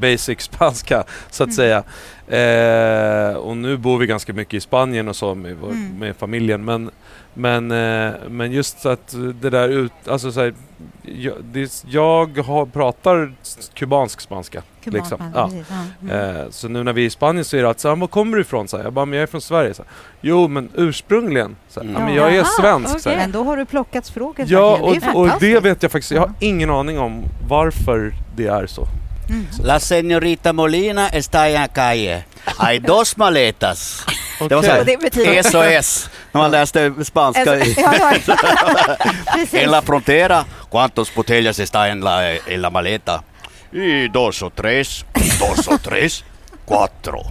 [SPEAKER 2] basic spanska så att
[SPEAKER 3] Mm.
[SPEAKER 2] säga. Eh, och nu bor vi ganska mycket i Spanien och så med, vår,
[SPEAKER 3] Mm.
[SPEAKER 2] med familjen. Men, men, eh, men just så att det där ut, alltså så här, jag, det, jag har, pratar kubansk spanska.
[SPEAKER 3] Kuban,
[SPEAKER 2] liksom.
[SPEAKER 3] ja,
[SPEAKER 2] Ja.
[SPEAKER 3] precis, ja. Mm.
[SPEAKER 2] Eh, så nu när vi är i Spanien så är det att så här, var kommer du ifrån? Så här, jag bara, men jag är från Sverige. Så här, jo men ursprungligen. Så
[SPEAKER 1] Mm.
[SPEAKER 2] ja, men jag är svensk. Så här.
[SPEAKER 4] okej.
[SPEAKER 3] Men då har du plockat språket
[SPEAKER 2] Ja,
[SPEAKER 3] verkligen. det
[SPEAKER 2] och, och det vet jag faktiskt. Jag har ingen aning om varför det är så.
[SPEAKER 1] La señorita Molina está en la calle. Hay dos maletas. Det var så här,
[SPEAKER 4] det betyder...
[SPEAKER 1] SOS, när man läste spanska. i-
[SPEAKER 3] Ja, ja. Precis.
[SPEAKER 1] En la frontera, ¿cuántos botellas está en la, en la maleta? Y dos o tres, dos o tres, cuatro.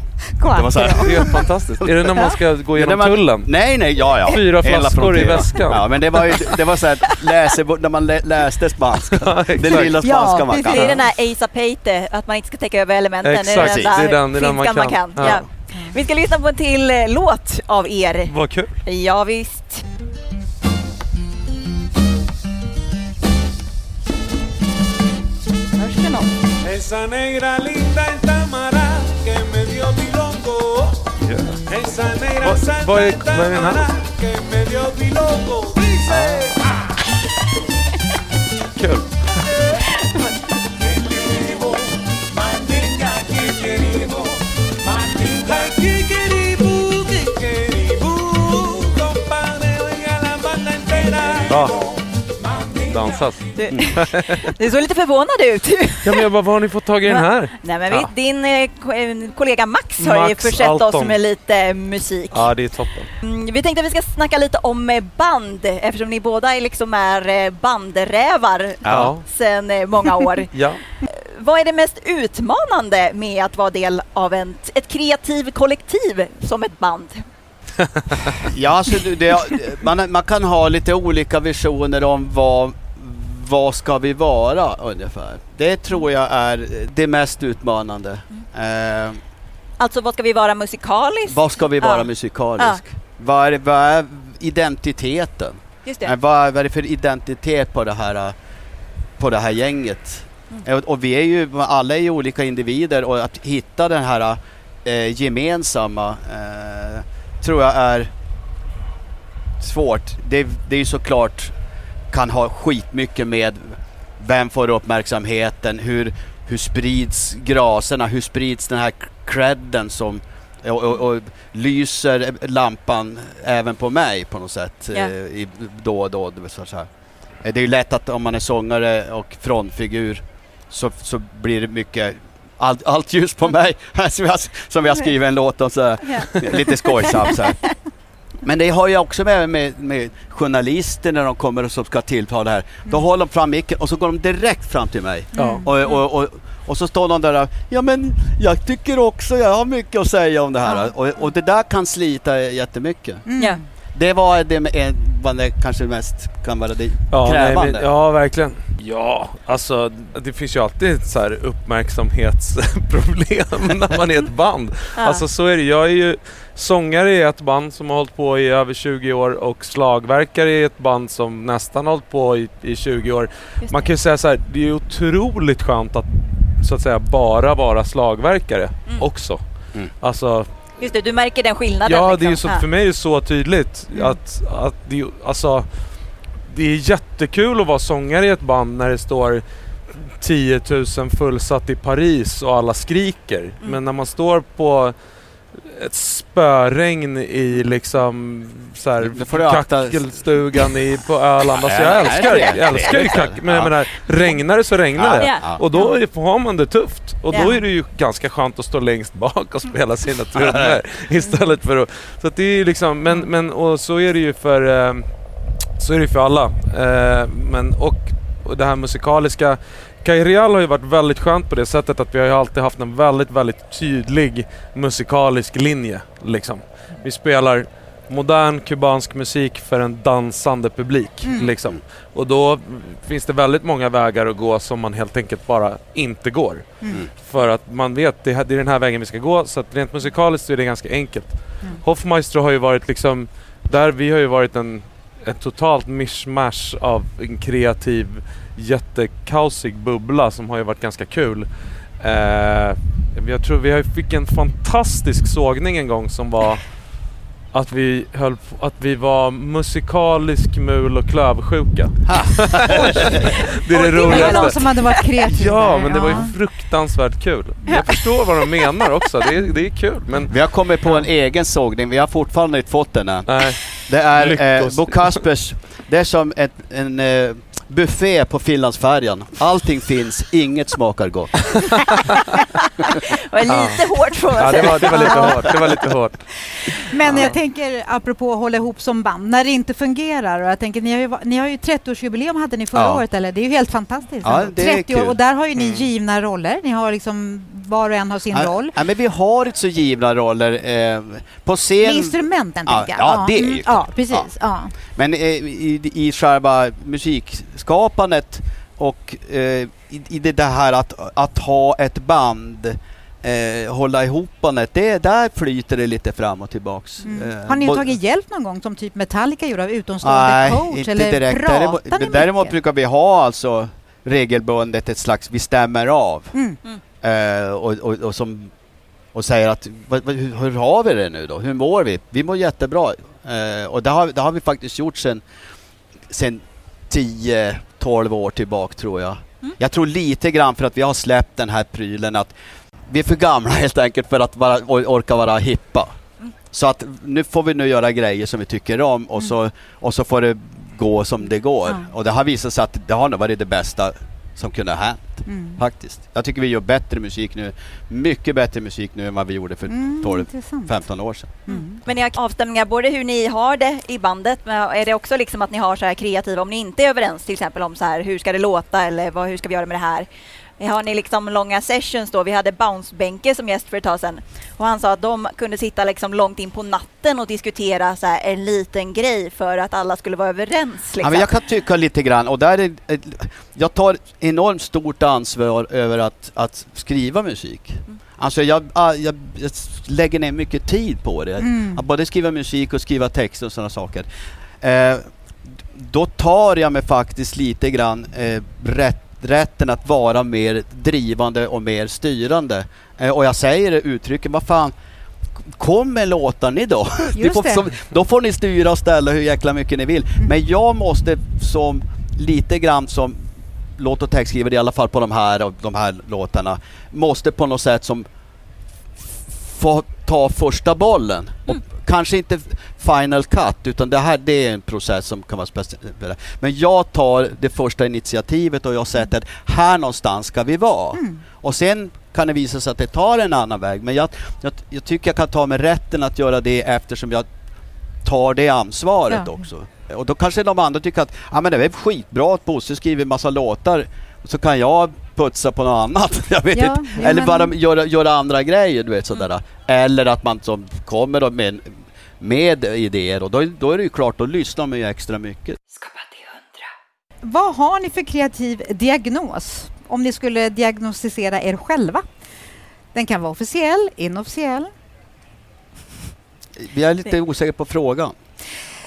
[SPEAKER 1] Det var så här.
[SPEAKER 2] Det är helt fantastiskt. Är det när man ska gå
[SPEAKER 1] Ja,
[SPEAKER 2] igenom
[SPEAKER 1] man-
[SPEAKER 2] tullen?
[SPEAKER 1] Nej, nej, ja, ja.
[SPEAKER 2] Fyra flaskor i väskan.
[SPEAKER 1] Ja, men det var ju, det var så här, läse, när man lä, läste spanska.
[SPEAKER 2] Ja, exakt.
[SPEAKER 1] lilla
[SPEAKER 3] Ja,
[SPEAKER 1] spanska man
[SPEAKER 3] precis.
[SPEAKER 1] kan.
[SPEAKER 4] Det är den här Asa Peite, att man inte ska täcka över elementen.
[SPEAKER 2] Exakt,
[SPEAKER 1] det
[SPEAKER 2] är den- det är den man
[SPEAKER 4] finskan
[SPEAKER 2] kan.
[SPEAKER 4] Ja.
[SPEAKER 2] Ja.
[SPEAKER 4] Vi ska lyssna på en till eh, låt av er.
[SPEAKER 2] Vad kul.
[SPEAKER 4] Ja, visst. Hörs det något?
[SPEAKER 5] Esa negra
[SPEAKER 2] Vad-
[SPEAKER 5] santa
[SPEAKER 2] vad är-
[SPEAKER 5] en
[SPEAKER 2] vad är den här?
[SPEAKER 5] Tamara que me dio bilongo. Dice.
[SPEAKER 2] Kul.
[SPEAKER 5] Kikiribo, mandinga kikiribo,
[SPEAKER 4] Du, du såg lite förvånad ut.
[SPEAKER 2] Ja men jag bara, var har ni fått tag i den här?
[SPEAKER 4] Nej, men
[SPEAKER 2] Ja.
[SPEAKER 4] din eh, eh, kollega Max har ju
[SPEAKER 2] Max
[SPEAKER 4] försett oss
[SPEAKER 2] Alton.
[SPEAKER 4] med lite musik.
[SPEAKER 2] Ja det är toppen.
[SPEAKER 4] Mm, vi tänkte att vi ska snacka lite om eh, band eftersom ni båda är liksom är bandrävar
[SPEAKER 2] Ja.
[SPEAKER 4] sedan många år.
[SPEAKER 2] Ja.
[SPEAKER 4] Vad är det mest utmanande med att vara del av en, ett kreativ kollektiv som ett band?
[SPEAKER 1] Ja, alltså, det- det, man, man kan ha lite olika visioner om vad, vad ska vi vara ungefär. Det tror jag är det mest utmanande. Eh,
[SPEAKER 4] Alltså vad ska vi vara musikaliskt?
[SPEAKER 1] vad ska vi vara
[SPEAKER 4] Ja.
[SPEAKER 1] musikalisk? Vad, är, vad är identiteten?
[SPEAKER 4] Just
[SPEAKER 1] Eh,
[SPEAKER 4] det.
[SPEAKER 1] vad, vad är det för identitet på det här, på det här gänget? Eh, Och, och vi är ju, alla är ju olika individer och att hitta den här eh, gemensamma eh, tror jag är svårt. Det, det är ju såklart kan ha skitmycket med vem får uppmärksamheten, hur, hur sprids graserna, hur sprids den här credden som och, och, och lyser lampan även på mig på något sätt eh, i, då och då. Så här. Eh, Det är ju lätt att om man är sångare och frontfigur så, så blir det mycket allt, allt ljus på mig som vi har, som vi har skrivit en låt om så
[SPEAKER 3] Ja.
[SPEAKER 1] lite skojsamt så. Men det har jag också med, med, med journalister när de kommer och som ska tillta det här. Då håller de fram micken och så går de direkt fram till mig.
[SPEAKER 2] Ja.
[SPEAKER 1] Och, och, och, och så står de där ja men jag tycker också, jag har mycket att säga om det här. Och, och det där kan slita jättemycket.
[SPEAKER 3] Mm.
[SPEAKER 4] Ja.
[SPEAKER 1] Det var det med vad det kanske mest kan vara det
[SPEAKER 2] Ja, nej,
[SPEAKER 1] krävande.
[SPEAKER 2] men, ja, verkligen. Ja, alltså det finns ju alltid ett så här uppmärksamhetsproblem när man är ett band.
[SPEAKER 4] Ja.
[SPEAKER 2] Alltså så är det. Jag är ju sångare i ett band som har hållit på i över 20 år och slagverkare i ett band som nästan har hållit på i, i 20 år. Man kan ju säga så här, det är otroligt skönt att så att säga bara vara slagverkare
[SPEAKER 4] Mm.
[SPEAKER 2] också.
[SPEAKER 1] Mm.
[SPEAKER 2] Alltså,
[SPEAKER 4] Just det, du märker den skillnaden.
[SPEAKER 2] Ja,
[SPEAKER 4] liksom.
[SPEAKER 2] det är ju så, för mig är det så tydligt
[SPEAKER 3] Mm.
[SPEAKER 2] att, att det, är alltså, det är jättekul att vara sångare i ett band när det står 10 000 fullsatt i Paris och alla skriker.
[SPEAKER 4] Mm.
[SPEAKER 2] Men när man står på ett spöregn i liksom så här, kackelstugan i, på Öland. Alltså jag älskar, jag älskar ju
[SPEAKER 1] det-
[SPEAKER 2] kack, men jag
[SPEAKER 1] ja.
[SPEAKER 2] menar, regnar det så regnar det. Och då är- har man det tufft. Och då är det ju ganska skönt att stå längst bak och spela sina trummor istället för att... Så att det är ju liksom, men, men och så är det ju för, eh, så är det ju för alla. Eh, men och, och det här musikaliska. Kai Real har ju varit väldigt skönt på det sättet att vi har ju alltid haft en väldigt, väldigt tydlig musikalisk linje. Liksom. Vi spelar modern kubansk musik för en dansande publik.
[SPEAKER 3] Mm.
[SPEAKER 2] Liksom. Och då finns det väldigt många vägar att gå som man helt enkelt bara inte går.
[SPEAKER 3] Mm.
[SPEAKER 2] För att man vet det, är den här vägen vi ska gå. Så att rent musikaliskt är det ganska enkelt.
[SPEAKER 3] Mm.
[SPEAKER 2] Hoffmeister har ju varit liksom, där vi har ju varit en, ett totalt mishmash av en kreativ jättekaosig bubbla som har ju varit ganska kul. Eh, jag tror vi fick en fantastisk sågning en gång som var att vi, höll på, att vi var musikalisk mul och klövsjuka. det är det
[SPEAKER 3] Det var någon
[SPEAKER 2] roligaste.
[SPEAKER 3] som hade varit kreativ
[SPEAKER 2] Ja,
[SPEAKER 3] där,
[SPEAKER 2] men det var ju fruktansvärt kul. Jag förstår vad de menar också. Det är, det är kul, men
[SPEAKER 1] Vi har kommit på en egen sågning, vi har fortfarande inte fått den än.
[SPEAKER 2] nej.
[SPEAKER 1] Det är eh. Bo Kaspers, det är som ett, en eh, buffé på Finlandsfärjan. Allting finns, inget smakar gott.
[SPEAKER 4] Det var lite hårt får man
[SPEAKER 2] Ja, det var, det var lite hårt. Det var lite hårt.
[SPEAKER 3] Men jag tänker, apropå att hålla ihop som band, när det inte fungerar, och jag tänker, ni har ju, va- ni har ju 30-årsjubileum hade ni förra
[SPEAKER 1] Ja.
[SPEAKER 3] året, eller? Det är ju helt fantastiskt.
[SPEAKER 1] Ja,
[SPEAKER 3] Alltså,
[SPEAKER 1] det är
[SPEAKER 3] 30 år, och där har ju ni
[SPEAKER 2] Mm.
[SPEAKER 3] givna roller. Ni har liksom, var och en har sin
[SPEAKER 1] Ja,
[SPEAKER 3] roll.
[SPEAKER 1] Ja, men vi har inte så givna roller. Eh, på
[SPEAKER 3] Med
[SPEAKER 1] scen,
[SPEAKER 3] instrumenten,
[SPEAKER 1] Ja,
[SPEAKER 3] tänker jag.
[SPEAKER 1] ja, det är ju
[SPEAKER 3] mm. Ja, precis. Ja.
[SPEAKER 1] men eh, i, i själva musikskapandet och eh, i, i det här att, att ha ett band, eh, hålla ihop bandet, det, där flyter det lite fram och tillbaks.
[SPEAKER 3] Mm.
[SPEAKER 1] Eh,
[SPEAKER 3] Har ni tagit hjälp någon gång, som typ Metallica gjorde, av utomstående
[SPEAKER 1] Nej,
[SPEAKER 3] coach?
[SPEAKER 1] inte
[SPEAKER 3] eller
[SPEAKER 1] direkt.
[SPEAKER 3] pratar
[SPEAKER 1] Däremot,
[SPEAKER 3] ni
[SPEAKER 1] däremot brukar vi ha alltså regelbundet ett slags, vi stämmer av
[SPEAKER 3] Mm.
[SPEAKER 1] eh, och, och, och, som, och säger att vad, vad, hur, hur har vi det nu då? Hur mår vi? Vi mår jättebra. Eh, och det har, det har vi faktiskt gjort sen, sen 10-12 år tillbaka tror jag.
[SPEAKER 4] Mm.
[SPEAKER 1] Jag tror lite grann för att vi har släppt den här prylen att vi är för gamla helt enkelt för att vara, or- orka vara hippa.
[SPEAKER 4] Mm.
[SPEAKER 1] Så att nu får vi nu göra grejer som vi tycker om och, så, och så får det gå som det går. Och det har visat sig att det har nog varit det bästa som kunde ha hänt
[SPEAKER 3] Mm.
[SPEAKER 1] faktiskt. Jag tycker vi gör bättre musik nu. Mycket bättre musik nu än vad vi gjorde för
[SPEAKER 3] Mm,
[SPEAKER 1] 12-15
[SPEAKER 3] intressant.
[SPEAKER 1] år sedan.
[SPEAKER 3] Mm.
[SPEAKER 4] Men ni har avstämningar både hur ni har det i bandet, men är det också liksom att ni har så här kreativa om ni inte är överens till exempel om så här hur ska det låta eller vad, hur ska vi göra med det här? Har ni liksom långa sessions då? Vi hade Bounce-Benke som gäst för ett tag sedan och han sa att de kunde sitta liksom långt in på natten och diskutera så här en liten grej för att alla skulle vara överens. Liksom.
[SPEAKER 1] Ja, jag kan tycka lite grann och där är, jag tar enormt stort ansvar över att, att skriva musik.
[SPEAKER 4] Mm.
[SPEAKER 1] Alltså jag, ah, jag, jag lägger ner mycket tid på det.
[SPEAKER 3] Mm.
[SPEAKER 1] Att både skriva musik och skriva texter och sådana saker. Eh, då tar jag mig faktiskt lite grann eh, rätt, rätten att vara mer drivande och mer styrande. Eh, och jag säger det uttrycket, vad fan, kom med låtar ni då. Får, som, då får ni styra och ställa hur jäkla mycket ni vill.
[SPEAKER 3] Mm.
[SPEAKER 1] Men jag måste som lite grann som låt och textskrivare i alla fall på de här, de här låtarna, måste på något sätt som få ta första bollen. Och kanske inte final cut, utan det här det är en process som kan vara speciell. Men jag tar det första initiativet och jag sätter här någonstans ska vi vara.
[SPEAKER 3] Mm.
[SPEAKER 1] Och sen kan det visa sig att det tar en annan väg. Men jag, jag, jag tycker jag kan ta mig rätten att göra det eftersom jag tar det ansvaret
[SPEAKER 3] Ja.
[SPEAKER 1] också. Och då kanske de andra tycker att ah, men det är skitbra att Bosse skriver massa låtar så kan jag putsa på något annat. Jag vet
[SPEAKER 3] Ja,
[SPEAKER 1] inte. Eller
[SPEAKER 3] men-
[SPEAKER 1] bara göra, göra andra grejer, du vet sådär. Eller att man som kommer då med, med idéer och då, då är det ju klart, då lyssnar man ju extra mycket.
[SPEAKER 3] Vad har ni för kreativ diagnos om ni skulle diagnostisera er själva? Den kan vara officiell, inofficiell.
[SPEAKER 1] Jag är lite osäker på frågan.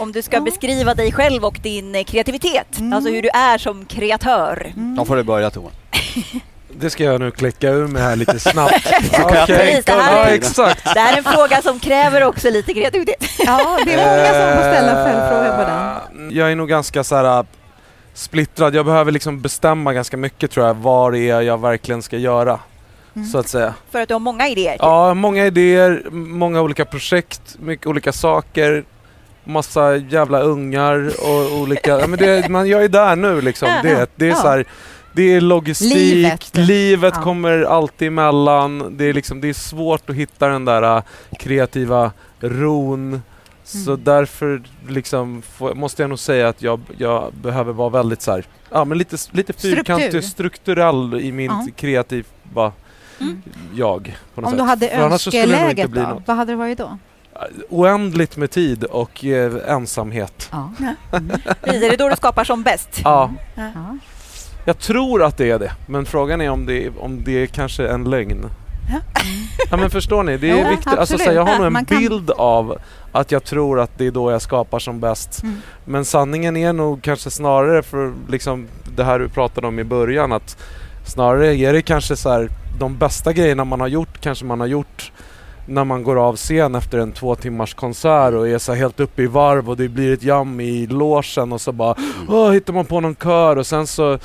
[SPEAKER 4] Om du ska
[SPEAKER 3] Ja.
[SPEAKER 4] beskriva dig själv och din eh, kreativitet,
[SPEAKER 3] Mm.
[SPEAKER 4] alltså hur du är som kreatör.
[SPEAKER 1] Då får du börja Thomas.
[SPEAKER 2] Det ska jag nu klicka ur mig här lite snabbt.
[SPEAKER 1] jag
[SPEAKER 2] Okej.
[SPEAKER 4] tänka mig.
[SPEAKER 2] Ja, exakt.
[SPEAKER 4] Det här är en fråga som kräver också lite kreativitet.
[SPEAKER 3] Ja, det är många som får ställa följdfrågor på den.
[SPEAKER 2] Eh, Jag är nog ganska så här äh, splittrad. Jag behöver liksom bestämma ganska mycket tror jag, vad det är jag verkligen ska göra.
[SPEAKER 3] Mm.
[SPEAKER 2] Så att säga.
[SPEAKER 4] För att du har många idéer.
[SPEAKER 2] Ja, många idéer, många olika projekt, mycket olika saker. Massa jävla ungar och olika... Ja, men det, man, jag är där nu liksom. Det, det är så här, det är logistik,
[SPEAKER 3] Livet.
[SPEAKER 2] livet,
[SPEAKER 3] Ja.
[SPEAKER 2] kommer alltid emellan. Det är, liksom, det är svårt att hitta den där äh, kreativa ron. Så
[SPEAKER 3] Mm.
[SPEAKER 2] därför liksom får, måste jag nog säga att jag, jag behöver vara väldigt så här, ja men lite, lite fyrkantig,
[SPEAKER 3] Struktur.
[SPEAKER 2] strukturell i min
[SPEAKER 3] Ja.
[SPEAKER 2] kreativa
[SPEAKER 4] Mm.
[SPEAKER 2] jag.
[SPEAKER 3] Om
[SPEAKER 2] sätt.
[SPEAKER 3] du hade önskeläget då, vad hade det varit då?
[SPEAKER 2] Oändligt med tid och eh, ensamhet.
[SPEAKER 3] Ja.
[SPEAKER 4] Är det då du skapar som bäst?
[SPEAKER 2] Ja,
[SPEAKER 3] Ja.
[SPEAKER 2] jag tror att det är det. Men frågan är om det, om det är kanske en lögn. Ja men förstår ni, det är
[SPEAKER 3] Jo,
[SPEAKER 2] viktigt. Alltså, så här, jag har nog en
[SPEAKER 3] kan-
[SPEAKER 2] bild av att jag tror att det är då jag skapar som bäst.
[SPEAKER 3] Mm.
[SPEAKER 2] Men sanningen är nog kanske snarare för liksom det här du pratade om i början att snarare är det kanske så här de bästa grejerna man har gjort kanske man har gjort när man går av scen efter en två timmars konsert och är så helt uppe i varv och det blir ett jam i logen och så bara åh, hittar man på någon kör och sen så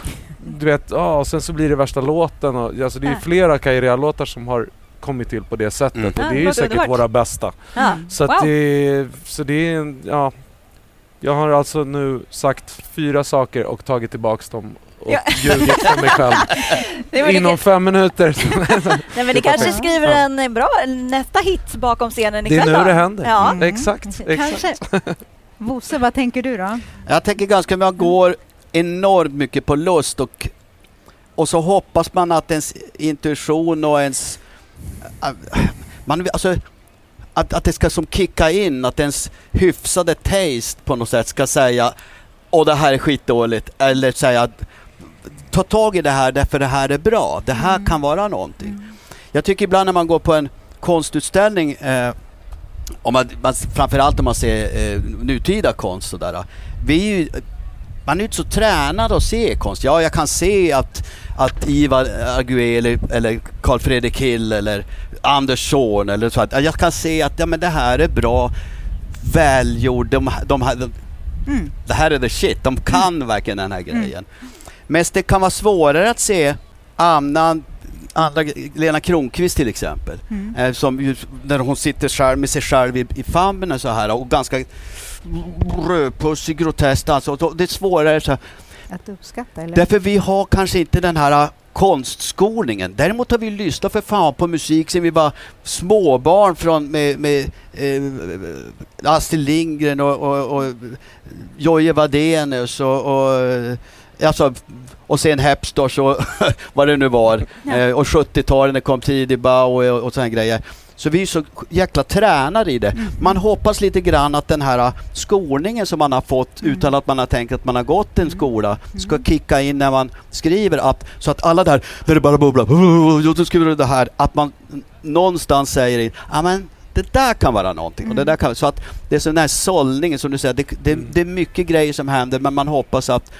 [SPEAKER 2] du vet, ja, och sen så blir det värsta låten och alltså det är flera Kaira-låtar som har kommit till på det sättet
[SPEAKER 1] Mm.
[SPEAKER 2] och det är ju säkert våra bästa.
[SPEAKER 4] Ja.
[SPEAKER 2] Så att
[SPEAKER 4] Wow.
[SPEAKER 2] det, så det är, ja. Jag har alltså nu sagt fyra saker och tagit tillbaks dem och
[SPEAKER 4] Ja.
[SPEAKER 2] ljugit för mig själv. Inom
[SPEAKER 4] det,
[SPEAKER 2] fem minuter.
[SPEAKER 4] nej, men ni kanske skriver en bra nästa hit bakom scenen
[SPEAKER 2] Det är
[SPEAKER 4] ikväll
[SPEAKER 2] nu det händer.
[SPEAKER 4] Ja.
[SPEAKER 3] Mm.
[SPEAKER 2] Exakt, exakt.
[SPEAKER 3] Kanske. Bosse, vad tänker du då?
[SPEAKER 1] Jag tänker ganska mycket, jag går enormt mycket på lust och, och så hoppas man att ens intuition och ens... äh, Man, alltså, att, att det ska som kicka in, att ens hyfsade taste på något sätt ska säga Åh det här är skitdåligt, eller säga att ta tag i det här därför det här är bra, det här
[SPEAKER 3] Mm.
[SPEAKER 1] kan vara någonting. Jag tycker ibland när man går på en konstutställning, eh, om man, man, framförallt om man ser eh, nutida konst sådär. Vi är ju, man är ju inte så tränad att se konst. Ja, jag kan se att, att Ivar Argué eller, eller Carl Fredrik Hill eller Anders Zorn eller så. Att jag kan se att ja, men det här är bra, välgjord, de, de, här- de,
[SPEAKER 3] Mm.
[SPEAKER 1] det här är the shit. De kan verkligen den här grejen. Men det kan vara svårare att se annan, andra, Lena Kronqvist till exempel.
[SPEAKER 3] Mm.
[SPEAKER 1] Eh, som när hon sitter själv med sig själv i, i famnen så här och ganska rödpussig, grotesk då- Det är svårare så här.
[SPEAKER 3] Att uppskatta, eller?
[SPEAKER 1] Därför vi har kanske inte den här äh, konstskolningen. Däremot har vi lyssnat för fan på musik sen vi var småbarn från med, med eh, Astrid Lindgren och, och, och Jojje Wadenius och, och Alltså, och sen Hepstars och vad det nu var.
[SPEAKER 4] Ja.
[SPEAKER 1] Eh, och 70-talet när kom tidig Bowie och, och sådana grejer. Så vi är så jäkla tränade i det.
[SPEAKER 3] Mm.
[SPEAKER 1] Man hoppas lite grann att den här äh, skolningen som man har fått
[SPEAKER 3] Mm.
[SPEAKER 1] utan att man har tänkt att man har gått en
[SPEAKER 3] Mm.
[SPEAKER 1] skola ska kicka in när man skriver att, så att alla där, det bara bubblar, "Oh, då skriver du det här, att man någonstans säger in, ja men det där kan vara någonting. Och det
[SPEAKER 3] Mm.
[SPEAKER 1] där kan, så att det är sån här sållningen som du säger, det, det,
[SPEAKER 2] Mm.
[SPEAKER 1] det är mycket grejer som händer men man hoppas att,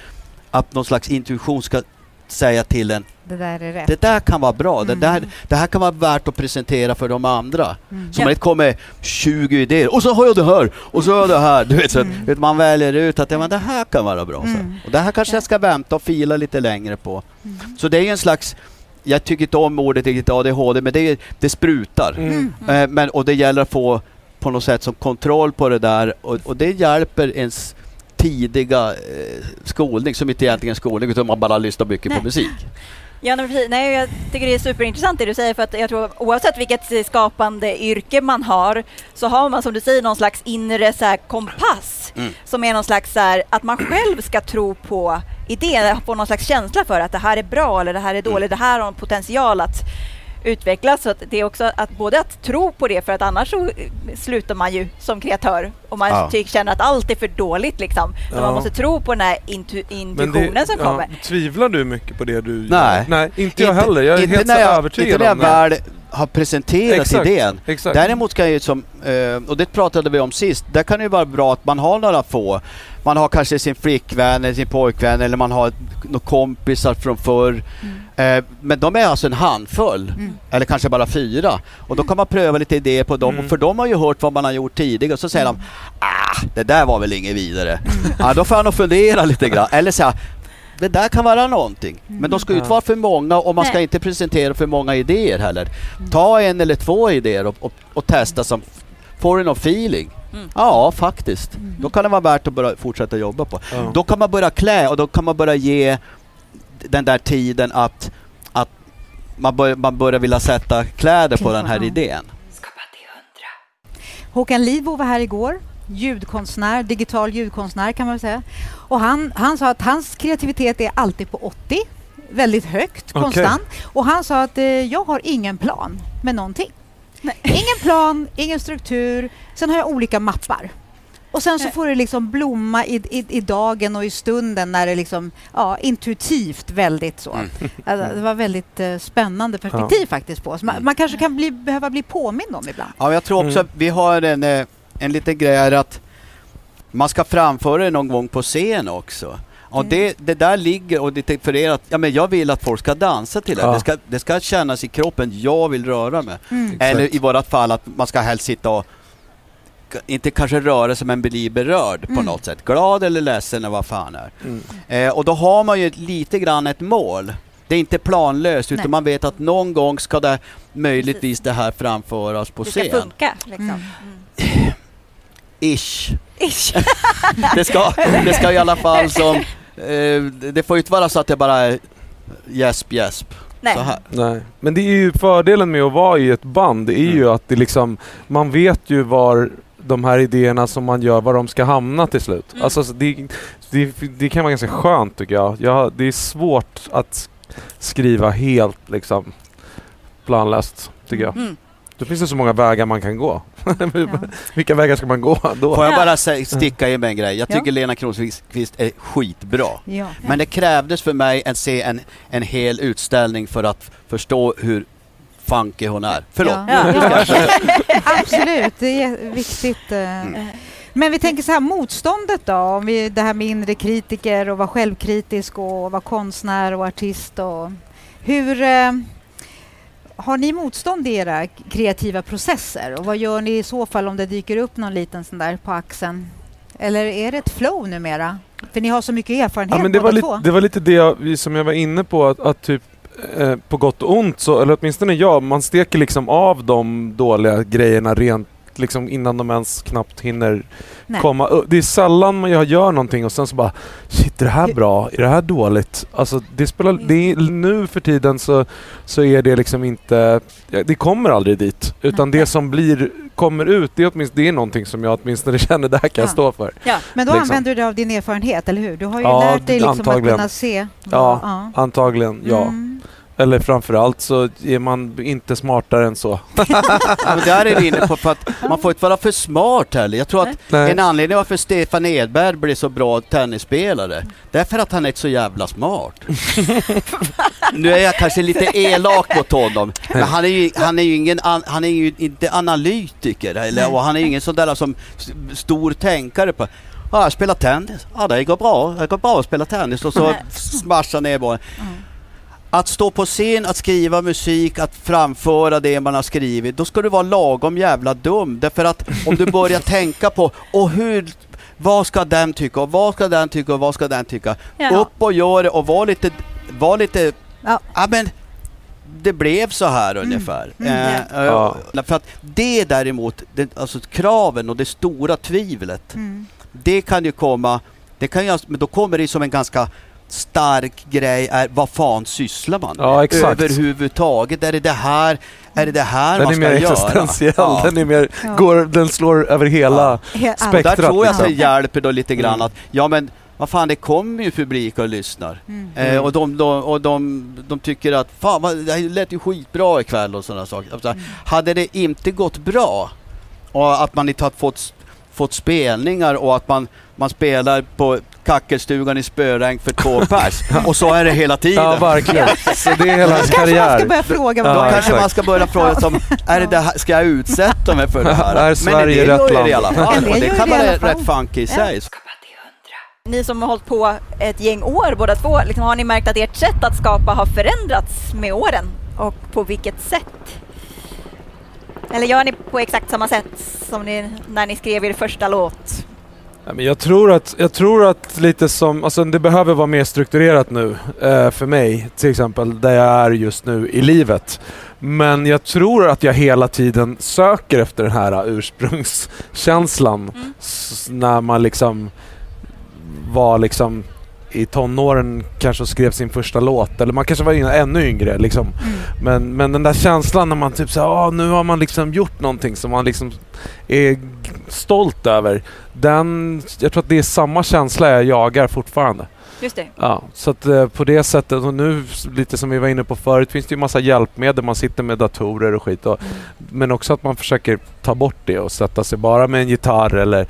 [SPEAKER 1] att någon slags intuition ska säga till en,
[SPEAKER 3] Det där är rätt.
[SPEAKER 1] det där kan vara bra, det,
[SPEAKER 3] Mm.
[SPEAKER 1] där, det här kan vara värt att presentera för de andra.
[SPEAKER 3] Mm.
[SPEAKER 1] Så man inte kommer med 20 idéer och så har jag det här och så har jag det här. Du vet, så att,
[SPEAKER 3] Mm.
[SPEAKER 1] vet, man väljer ut att ja, men det här kan vara bra. Så.
[SPEAKER 3] Mm.
[SPEAKER 1] Och det här kanske
[SPEAKER 3] Ja.
[SPEAKER 1] jag ska vänta och fila lite längre på.
[SPEAKER 3] Mm.
[SPEAKER 1] Så det är ju en slags, jag tycker inte om ordet riktigt ADHD, men det, är- det sprutar.
[SPEAKER 2] Mm.
[SPEAKER 1] Eh, men, och det gäller att få på något sätt som kontroll på det där och, och det hjälper ens tidiga eh, skolning, som inte egentligen är skolning utan man bara lyssnar mycket
[SPEAKER 4] Nej.
[SPEAKER 1] på musik.
[SPEAKER 4] Ja, precis. Nej, jag tycker det är superintressant det du säger för att jag tror oavsett vilket skapande yrke man har så har man som du säger någon slags inre så här, kompass
[SPEAKER 1] Mm.
[SPEAKER 4] som är någon slags så här, att man själv ska tro på idén, få någon slags känsla för att det här är bra eller det här är dåligt, det här har en potential att utvecklas. Så att det är också att både att tro på det för att annars så eh, slutar man ju som kreatör om man
[SPEAKER 1] Ja.
[SPEAKER 4] tycker, känner att allt är för dåligt liksom.
[SPEAKER 2] Ja.
[SPEAKER 4] man måste tro på den här intu- intuitionen som
[SPEAKER 2] ja,
[SPEAKER 4] kommer.
[SPEAKER 2] Tvivlar du mycket på det du
[SPEAKER 1] Nej.
[SPEAKER 2] gör? Nej, inte jag heller. Jag är
[SPEAKER 1] inte
[SPEAKER 2] helt
[SPEAKER 1] när
[SPEAKER 2] så
[SPEAKER 1] jag,
[SPEAKER 2] övertygad
[SPEAKER 1] Inte när jag
[SPEAKER 2] om det.
[SPEAKER 1] väl har presenterat
[SPEAKER 2] Exakt.
[SPEAKER 1] idén.
[SPEAKER 2] Exakt.
[SPEAKER 1] Däremot kan jag ju som, eh, och det pratade vi om sist, där kan det ju vara bra att man har några få. Man har kanske sin flickvän eller sin pojkvän eller man har några kompisar från förr. Eh, men de är alltså en handfull,
[SPEAKER 3] Mm.
[SPEAKER 1] eller kanske bara fyra. Och då kan man pröva lite idéer på dem,
[SPEAKER 2] Mm.
[SPEAKER 1] och för de har ju hört vad man har gjort tidigare. Och så säger de ah, det där var väl inget vidare. Ja, då får jag nog fundera lite grann. Eller säga det där kan vara någonting. Men de ska ju inte
[SPEAKER 2] Ja.
[SPEAKER 1] vara för många och man ska
[SPEAKER 4] Nej.
[SPEAKER 1] inte presentera för många idéer heller. Ta en eller två idéer och, och, och testa som får du någon feeling.
[SPEAKER 4] Mm.
[SPEAKER 1] Ja, faktiskt. Då kan det vara värt att börja fortsätta jobba på.
[SPEAKER 2] Ja.
[SPEAKER 1] Då kan man börja klä och då kan man börja ge den där tiden att, att man, bör, man börjar vilja sätta kläder på den här idén.
[SPEAKER 3] Håkan Lidbo var här igår, ljudkonstnär, digital ljudkonstnär kan man väl säga. Och han, han sa att hans kreativitet är alltid på 80, väldigt högt,
[SPEAKER 2] Okej.
[SPEAKER 3] konstant. Och han sa att eh, jag har ingen plan med någonting. Ingen plan, ingen struktur, sen har jag olika mappar. Och sen så får det liksom blomma i, i, i dagen och i stunden när det liksom, ja, intuitivt väldigt så.
[SPEAKER 1] Mm.
[SPEAKER 3] Alltså, det var väldigt eh, spännande perspektiv faktiskt på oss. Man, man kanske kan bli, behöva bli påmind om ibland.
[SPEAKER 1] Ja, jag tror också
[SPEAKER 2] Mm.
[SPEAKER 1] att vi har en, eh, en liten grej här att man ska framföra det någon gång på scen också. Och
[SPEAKER 3] Mm.
[SPEAKER 1] det, det där ligger och det är för er att ja, men jag vill att folk ska dansa till det.
[SPEAKER 2] Ja.
[SPEAKER 1] Det, ska, det ska kännas i kroppen, jag vill röra mig.
[SPEAKER 3] Mm.
[SPEAKER 1] Eller i vårat fall att man ska helst sitta och inte kanske röra sig men bli berörd på
[SPEAKER 3] Mm.
[SPEAKER 1] något sätt. Glad eller ledsen eller vad fan är.
[SPEAKER 2] Mm.
[SPEAKER 1] Eh, och då har man ju lite grann ett mål. Det är inte planlöst utan
[SPEAKER 3] Nej.
[SPEAKER 1] man vet att någon gång ska det möjligtvis det här framföras på
[SPEAKER 4] Det ska
[SPEAKER 1] scen.
[SPEAKER 4] funka. Liksom.
[SPEAKER 3] Mm.
[SPEAKER 4] Mm.
[SPEAKER 1] Ish.
[SPEAKER 4] Ish.
[SPEAKER 1] Det ska, det ska i alla fall som... Eh, det får ju inte vara så att det bara är gäsp, gäsp.
[SPEAKER 4] Nej.
[SPEAKER 2] Nej, men det är ju fördelen med att vara i ett band, det är ju
[SPEAKER 1] Mm.
[SPEAKER 2] att det liksom, man vet ju var de här idéerna som man gör, var de ska hamna till slut.
[SPEAKER 4] Mm.
[SPEAKER 2] Alltså så det, det, det kan vara ganska skönt tycker jag. jag. Det är svårt att skriva helt liksom planlöst, tycker jag.
[SPEAKER 4] Mm.
[SPEAKER 2] Då finns det så många vägar man kan gå.
[SPEAKER 3] Ja.
[SPEAKER 2] Vilka vägar ska man gå då?
[SPEAKER 1] Får jag
[SPEAKER 4] Ja.
[SPEAKER 1] bara sticka in med en grej? Jag
[SPEAKER 3] Ja.
[SPEAKER 1] tycker Lena Kronqvist är skitbra.
[SPEAKER 3] Ja.
[SPEAKER 1] Men det krävdes för mig att se en, en hel utställning för att förstå hur funky hon är. Förlåt.
[SPEAKER 3] Ja, ja. Absolut, det är viktigt. eh.
[SPEAKER 1] Mm.
[SPEAKER 3] Men vi tänker så här, motståndet då? Om vi, det här med inre kritiker och vara självkritisk och vara konstnär och artist. Och, hur eh, har ni motstånd i era kreativa processer? Och vad gör ni i så fall om det dyker upp någon liten sån där på axeln? Eller är det ett flow numera? För ni har så mycket erfarenhet
[SPEAKER 2] Ja, men det,
[SPEAKER 3] båda
[SPEAKER 2] var
[SPEAKER 3] två.
[SPEAKER 2] lite, det var lite det jag, som jag var inne på, att, att typ eh, på gott och ont, så, eller åtminstone jag, man steker liksom av de dåliga grejerna rent liksom innan de ens knappt hinner
[SPEAKER 3] Nej.
[SPEAKER 2] komma. Det är sällan man jag gör någonting och sen så bara Shit, är det här bra? Är det här dåligt? Alltså det spelar, det är, nu för tiden så, så är det liksom inte, ja, det kommer aldrig dit. Utan
[SPEAKER 3] Nej.
[SPEAKER 2] det som blir, kommer ut, det är, åtminstone, det är någonting som jag åtminstone känner, det här kan jag
[SPEAKER 3] Ja.
[SPEAKER 2] stå för.
[SPEAKER 3] Men då
[SPEAKER 2] liksom.
[SPEAKER 3] använder du dig av din erfarenhet, eller hur? Du har ju
[SPEAKER 2] Ja,
[SPEAKER 3] lärt dig liksom att kunna se.
[SPEAKER 2] Ja.
[SPEAKER 3] ja.
[SPEAKER 2] Antagligen, ja.
[SPEAKER 3] Mm.
[SPEAKER 2] Eller framförallt så är man inte smartare än så.
[SPEAKER 1] Men där är vi inne på för att man får inte vara för smart heller. Jag tror att
[SPEAKER 2] Nej.
[SPEAKER 1] en anledning varför Stefan Edberg blir så bra tennisspelare, det är för att han är så jävla smart. nu är jag kanske lite elak mot honom, men han är ju, han är ju, ingen, an, han är ju inte analytiker, eller, och han är ingen sån där som stor tänkare på Ja, jag spelar tennis. Ja, det går bra. Det går bra att spela tennis. Och så smashar ner bollen.
[SPEAKER 3] Mm.
[SPEAKER 1] Att stå på scen, att skriva musik, att framföra det man har skrivit, då ska du vara lagom jävla dum. Därför att om du börjar tänka på, och hur, vad ska den tycka, och vad ska den tycka, och vad ska den tycka?
[SPEAKER 4] Ja.
[SPEAKER 1] Upp och gör det och var lite, var lite,
[SPEAKER 3] Ja.
[SPEAKER 1] ja men det blev så här ungefär.
[SPEAKER 3] Mm,
[SPEAKER 1] Eh,
[SPEAKER 2] ja.
[SPEAKER 1] eh, För att det däremot, det, alltså kraven och det stora tvivlet,
[SPEAKER 3] Mm.
[SPEAKER 1] det kan ju komma, det kan ju, men då kommer det som en ganska stark grej är vad fan sysslar man med
[SPEAKER 2] Ja, exakt.
[SPEAKER 1] överhuvudtaget? Är det det här, är det det här
[SPEAKER 2] Den
[SPEAKER 1] man
[SPEAKER 2] är
[SPEAKER 1] ska
[SPEAKER 2] mer
[SPEAKER 1] göra?
[SPEAKER 2] existentiell,
[SPEAKER 1] Ja.
[SPEAKER 2] den, är mer,
[SPEAKER 3] Ja.
[SPEAKER 2] går, den slår över hela
[SPEAKER 3] He- allt.
[SPEAKER 2] spektrat.
[SPEAKER 1] Där tror jag att det
[SPEAKER 2] liksom.
[SPEAKER 1] hjälper då lite grann
[SPEAKER 2] Mm.
[SPEAKER 1] att, ja men vad fan det kommer ju publik och lyssnar.
[SPEAKER 3] Mm.
[SPEAKER 1] Eh, och de, de, och de, de tycker att fan vad, det här lät ju skitbra ikväll och sådana saker. Alltså,
[SPEAKER 3] Mm.
[SPEAKER 1] Hade det inte gått bra och att man inte har fått, fått spelningar och att man, man spelar på kackelstugan i spöregn för två pers och så är det hela tiden.
[SPEAKER 2] Ja, verkligen. Så det är hela hans
[SPEAKER 3] kanske man ska
[SPEAKER 2] karriär.
[SPEAKER 3] börja fråga
[SPEAKER 2] Ja,
[SPEAKER 1] Då kanske
[SPEAKER 2] exakt.
[SPEAKER 1] man ska börja fråga som, är det det här, ska jag utsätta mig för det här?
[SPEAKER 2] Är Sverige
[SPEAKER 1] Men det
[SPEAKER 2] rätt land?
[SPEAKER 1] det i alla fall och det kan vara rätt funky i sig.
[SPEAKER 4] Ni som har hållit på ett gäng år båda två, liksom, har ni märkt att ert sätt att skapa har förändrats med åren? Och på vilket sätt? Eller gör ni på exakt samma sätt som ni, när ni skrev er första låt?
[SPEAKER 2] Jag, tror att, jag tror att lite som, alltså det behöver vara mer strukturerat nu eh, för mig till exempel, där jag är just nu i livet. Men jag tror att jag hela tiden söker efter den här ursprungskänslan.
[SPEAKER 4] Mm.
[SPEAKER 2] När man liksom var liksom i tonåren kanske och skrev sin första låt, eller man kanske var ännu yngre liksom.
[SPEAKER 3] Mm.
[SPEAKER 2] Men, men den där känslan när man typ såhär, nu har man liksom gjort någonting som man liksom är stolt över. Den, jag tror att det är samma känsla jag jagar fortfarande.
[SPEAKER 4] Just det.
[SPEAKER 2] Ja, så att eh, på det sättet, och nu lite som vi var inne på förut, finns det ju massa hjälpmedel. Man sitter med datorer och skit. Och, men också att man försöker ta bort det och sätta sig bara med en gitarr eller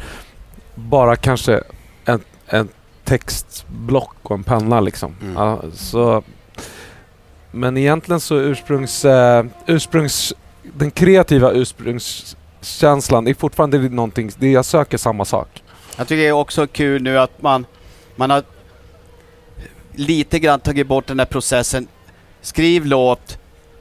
[SPEAKER 2] bara kanske en, en textblock och en penna liksom.
[SPEAKER 1] Mm.
[SPEAKER 2] Ja, så, men egentligen så ursprungs, eh, ursprungs... Den kreativa ursprungskänslan är fortfarande någonting, det jag söker samma sak.
[SPEAKER 1] Jag tycker det är också kul nu att man, man har lite grann tagit bort den här processen. Skriv låt,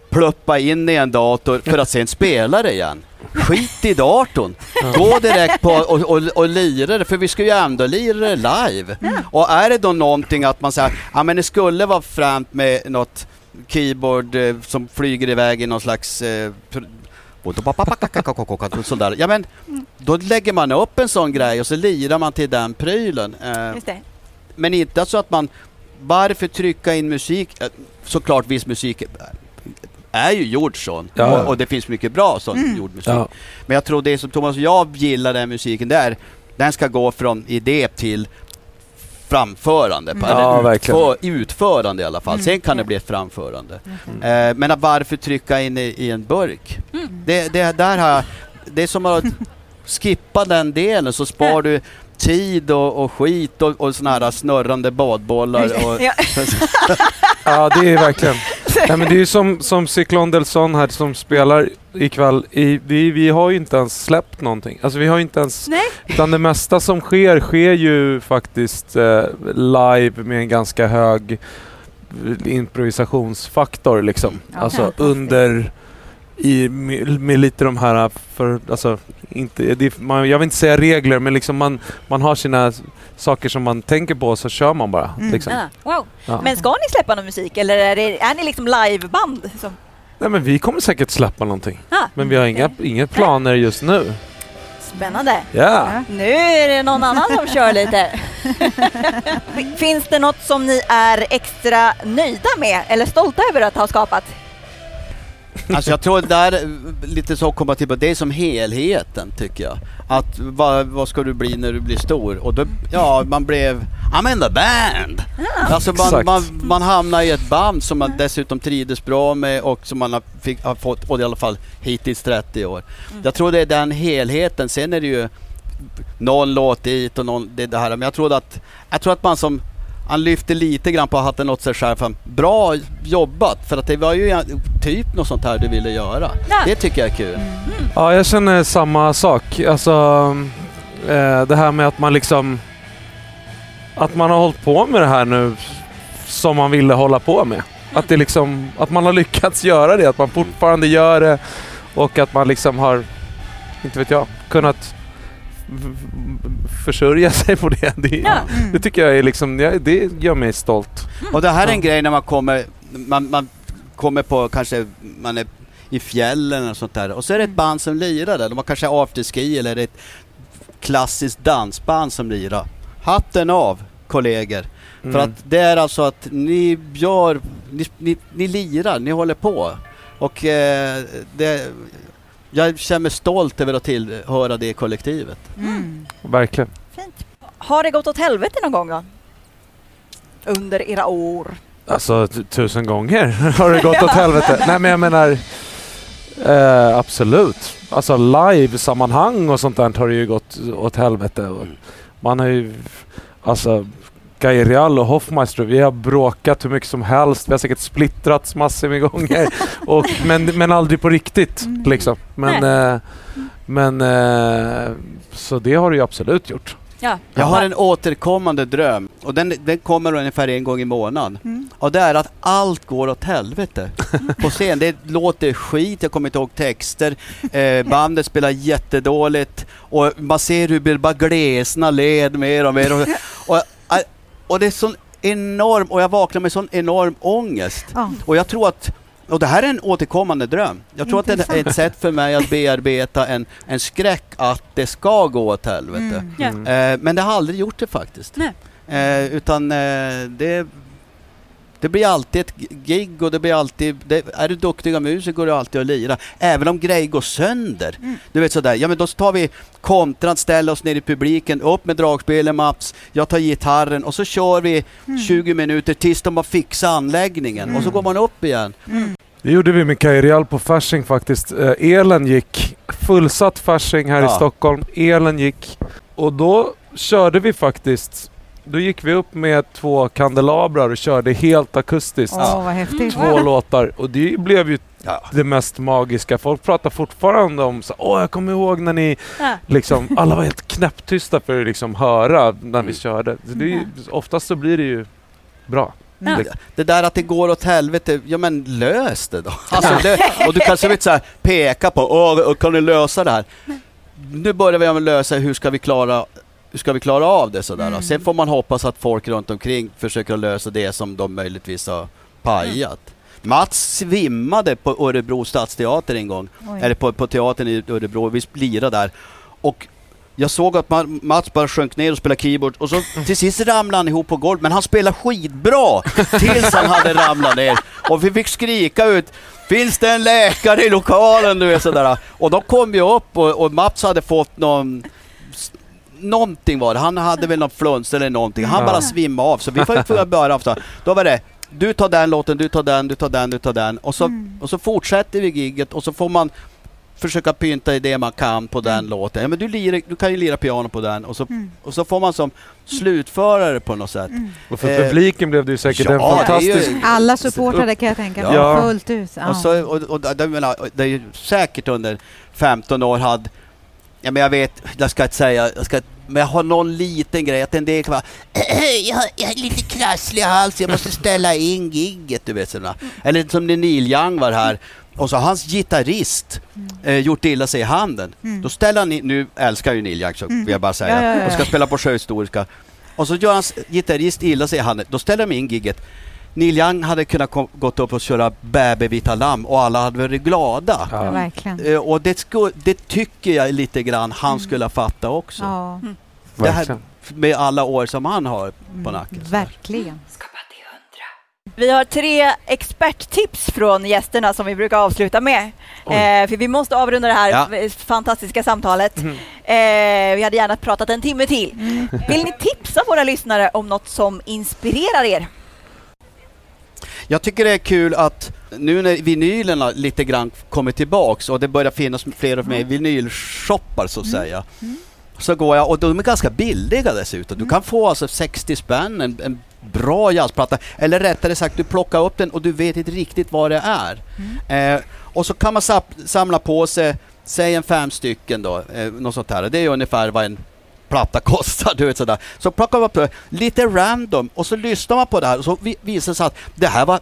[SPEAKER 1] pluppa in i en dator för att sen spela det igen. Skit i datorn. Gå direkt på och, och, och lira det, för vi ska ju ändå lira det live. Och är det då någonting att man säger, ja men det skulle vara främt med något keyboard eh, som flyger iväg i någon slags eh, och sådär. Ja men då lägger man upp en sån grej och så lirar man till den prylen. Eh,
[SPEAKER 4] Just det.
[SPEAKER 1] men inte så att man... Varför trycka in musik? Eh, Såklart viss musik är- är ju gjord sån.
[SPEAKER 2] Ja.
[SPEAKER 1] Och, och det finns mycket bra sån
[SPEAKER 3] Mm.
[SPEAKER 1] gjord musik.
[SPEAKER 2] Ja.
[SPEAKER 1] Men jag tror det som Thomas och jag gillar den musiken där, den ska gå från idé till framförande.
[SPEAKER 3] Mm.
[SPEAKER 1] Eller
[SPEAKER 2] Ja, verkligen.
[SPEAKER 1] utför, utförande i alla fall.
[SPEAKER 3] Mm.
[SPEAKER 1] Sen kan det bli ett framförande.
[SPEAKER 2] Mm.
[SPEAKER 1] Eh, men varför trycka in i, i en burk?
[SPEAKER 4] Mm.
[SPEAKER 1] Det, det, där har jag, det är som att skippa den delen så spar du tid och, och skit och, och såna här snurrande badbollar. Och,
[SPEAKER 4] Ja.
[SPEAKER 2] Ja, det är verkligen. Nej, men det är ju som, som Cyklon Delson här som spelar ikväll. I, vi, vi har ju inte ens släppt någonting. Alltså vi har inte ens...
[SPEAKER 4] Nej.
[SPEAKER 2] Utan det mesta som sker, sker ju faktiskt eh, live med en ganska hög improvisationsfaktor liksom.
[SPEAKER 3] Ja,
[SPEAKER 2] alltså under... I, med, med lite de här, för, alltså, inte, det, man, jag vill inte säga regler, men liksom man, man har sina saker som man tänker på så kör man bara.
[SPEAKER 3] Mm.
[SPEAKER 2] Liksom.
[SPEAKER 4] Ah, wow.
[SPEAKER 2] Ja.
[SPEAKER 4] Men ska ni släppa någon musik eller är, det, är ni liksom liveband? Som,
[SPEAKER 2] Nej, men vi kommer säkert släppa någonting.
[SPEAKER 4] ah,
[SPEAKER 2] Men vi har inga, inga planer just nu.
[SPEAKER 4] Spännande.
[SPEAKER 2] Ja.
[SPEAKER 4] Nu är det någon annan som kör lite. Finns det något som ni är extra nöjda med eller stolta över att ha skapat?
[SPEAKER 1] Alltså jag tror där, eh, lite så komma till, det är som helheten tycker jag. Att vad, vad ska du bli när du blir stor? Och då, ja, man blev, I'm in the band! Alltså man, man, man hamnar i ett band som man dessutom trivdes bra med och som man har, fick, har fått, och i alla fall hittills 30 år. Jag tror det är den helheten, sen är det ju någon låt dit och någon, det, det här. Men jag tror att, jag tror att man som han lyfter lite grann på hatten åt sig själv. Bra jobbat! För att det var ju typ något sånt här du ville göra.
[SPEAKER 4] Ja.
[SPEAKER 1] Det tycker jag är kul.
[SPEAKER 2] Ja, jag känner samma sak. Alltså, eh, det här med att man liksom... Att man har hållit på med det här nu som man ville hålla på med. Att, det liksom, att man har lyckats göra det, att man fortfarande gör det och att man liksom har, inte vet jag, kunnat försörja sig på det. Det,
[SPEAKER 4] Ja.
[SPEAKER 3] Mm.
[SPEAKER 2] det tycker jag är liksom, det gör mig stolt.
[SPEAKER 1] Och det här är en grej när man kommer, man, man kommer på kanske, man är i fjällen och sånt där. Och så är det ett band som lirar där. De har kanske afterski eller ett klassiskt dansband som lirar. Hatten av! kollegor.
[SPEAKER 2] Mm.
[SPEAKER 1] För att det är alltså att ni gör, ni, ni, ni lirar, ni håller på. Och eh, det, jag känner mig stolt över att tillhöra det kollektivet.
[SPEAKER 3] Mm.
[SPEAKER 2] Verkligen.
[SPEAKER 4] Fint. Har det gått åt helvete någon gång då? Under era år?
[SPEAKER 2] Alltså tusen gånger har det gått åt helvete. Nej men jag menar eh, absolut. Alltså live-sammanhang och sånt där har det ju gått åt helvete. Man har ju alltså Gairial och Hoffmeister, vi har bråkat hur mycket som helst. Vi har säkert splittrats massor med gånger. och, men, men aldrig på riktigt
[SPEAKER 3] Mm.
[SPEAKER 2] liksom. Men, eh, men eh, så det har det ju absolut gjort.
[SPEAKER 4] Ja.
[SPEAKER 1] Jag har en återkommande dröm och den, den kommer ungefär en gång i månaden.
[SPEAKER 3] Mm.
[SPEAKER 1] Och det är att allt går åt helvete på scen. Det låter skit, jag kommer inte ihåg texter. Eh, bandet spelar jättedåligt och man ser hur det bara glesna led mer och mer. Och, och, och det är sån enorm, och jag vaknar med sån enorm ångest.
[SPEAKER 3] Ja.
[SPEAKER 1] Och jag tror att och det här är en återkommande dröm. Jag tror att det är
[SPEAKER 3] Intressant.
[SPEAKER 1] ett sätt för mig att bearbeta en, en skräck att det ska gå åt helvete.
[SPEAKER 3] Mm.
[SPEAKER 2] Mm.
[SPEAKER 1] Eh, men det har aldrig gjort det faktiskt. Eh, utan eh, det, det blir alltid ett gig och det blir alltid... Det, är du duktiga musiker går det alltid att lira. Även om grejer går sönder.
[SPEAKER 3] Mm.
[SPEAKER 1] Du vet sådär, ja men då tar vi kontran, ställer oss ner i publiken, upp med dragspelet Mats, jag tar gitarren och så kör vi
[SPEAKER 3] Mm.
[SPEAKER 1] 20 minuter tills de har fixat anläggningen och så
[SPEAKER 3] Mm.
[SPEAKER 1] går man upp igen.
[SPEAKER 3] Mm.
[SPEAKER 2] Det gjorde vi med Kairial på Fasching faktiskt. Eh, elen gick. Fullsatt Fasching här i
[SPEAKER 1] Ja.
[SPEAKER 2] Stockholm. Elen gick. Och då körde vi faktiskt. Då gick vi upp med två kandelabrar och körde helt akustiskt.
[SPEAKER 3] Åh, vad häftigt.
[SPEAKER 2] Två låtar. Och det blev ju
[SPEAKER 1] Ja.
[SPEAKER 2] det mest magiska. Folk pratar fortfarande om så, Åh, jag kommer ihåg när ni
[SPEAKER 4] Ja.
[SPEAKER 2] liksom, alla var helt knäpptysta för att liksom höra när vi
[SPEAKER 1] Mm.
[SPEAKER 2] körde. Så det är, ju- oftast så blir det ju bra.
[SPEAKER 1] Det, det där att det går åt helvete, ja men lös det då. Alltså det, och du kanske vill så här peka på, åh, kan ni lösa det här? Nu börjar vi med att lösa hur ska vi klara hur ska vi klara av det sådär?
[SPEAKER 3] Mm.
[SPEAKER 1] Sen får man hoppas att folk runt omkring försöker lösa det som de möjligtvis har pajat. Mats svimmade på Örebro stadsteater en gång,
[SPEAKER 3] Oj.
[SPEAKER 1] eller på, på teatern i Örebro, vi lirade där. Och jag såg att Ma- Mats bara sjönk ner och spelade keyboard och så till sist ramlade han ihop på golvet, men han spelade skitbra tills han hade ramlat ner. Och vi fick skrika ut Finns det en läkare i lokalen? Du vet sådär. Och då kom vi upp och, och Mats hade fått någon Någonting var det, han hade väl någon fluns eller någonting. Han
[SPEAKER 2] Ja.
[SPEAKER 1] bara svimmade av så vi får börja så. Då var det du tar den låten, du tar den, du tar den, du tar den. Och så,
[SPEAKER 3] Mm.
[SPEAKER 1] och så fortsätter vi gigget och så får man försöka pynta i det man kan på den
[SPEAKER 3] Mm.
[SPEAKER 1] låten. Ja, men du, lirar, du kan ju lira piano på den och så,
[SPEAKER 3] Mm.
[SPEAKER 1] och så får man som slutförare på något sätt.
[SPEAKER 3] Mm.
[SPEAKER 2] Och för
[SPEAKER 1] Eh,
[SPEAKER 2] publiken blev det ju säkert
[SPEAKER 1] ja,
[SPEAKER 2] en
[SPEAKER 1] det är ju-
[SPEAKER 2] fantastisk...
[SPEAKER 3] Alla supportrade kan jag tänka mig.
[SPEAKER 2] Ja.
[SPEAKER 3] Fullt ut. Ja.
[SPEAKER 1] Och, så, och, och, det- menar, det är ju säkert under 15 år hade Ja men jag vet, jag ska inte säga, jag ska, men jag har någon liten grej, att en del kan vara jag, har- jag är lite krasslig i halsen, jag måste ställa in gigget, du vet sådana. Eller som när Neil Young var här, och så har hans gitarrist eh, gjort illa sig i handen.
[SPEAKER 3] Mm.
[SPEAKER 1] Då ställer han in, nu älskar ju Neil Young så
[SPEAKER 3] Mm.
[SPEAKER 1] vill jag bara säga,
[SPEAKER 3] Ja, ja, ja,
[SPEAKER 1] och ska spela på Sjöhistoriska. Och så gör hans gitarrist illa sig i handen, då ställer de in gigget. Neil Young hade kunnat kom, gått upp och köra Bäbe vita lamm och alla hade varit glada.
[SPEAKER 3] Ja,
[SPEAKER 2] Ja.
[SPEAKER 3] verkligen.
[SPEAKER 1] Eh, och det, sku, det tycker jag lite grann han
[SPEAKER 3] Mm.
[SPEAKER 1] skulle ha fattat också.
[SPEAKER 3] Ja,
[SPEAKER 1] Det här, med alla år som han har på
[SPEAKER 3] mm,
[SPEAKER 1] nacken.
[SPEAKER 3] verkligen.
[SPEAKER 4] Vi har tre experttips från gästerna som vi brukar avsluta med. Eh, för vi måste avrunda det här
[SPEAKER 1] Ja.
[SPEAKER 4] fantastiska samtalet.
[SPEAKER 2] Mhm.
[SPEAKER 4] Eh, vi hade gärna pratat en timme till.
[SPEAKER 3] Mm.
[SPEAKER 4] Vill ni tipsa våra lyssnare om något som inspirerar er?
[SPEAKER 1] Jag tycker det är kul att nu när vinylerna lite grann kommer tillbaks och det börjar finnas fler och mer vinylshoppar så att säga.
[SPEAKER 3] Mm.
[SPEAKER 1] Så går jag, och de är ganska billiga dessutom. Du
[SPEAKER 3] Mm.
[SPEAKER 1] kan få alltså 60 spänn, en, en bra jazzplatta. Eller rättare sagt, du plockar upp den och du vet inte riktigt vad det är.
[SPEAKER 3] Mm.
[SPEAKER 1] Eh, och så kan man samla på sig, säg en fem stycken då, eh, något sånt här. Det är ungefär vad en platta kostar, du vet sådär. Så plockar man på lite random och så lyssnar man på det här och så vi- visar det sig att det här var,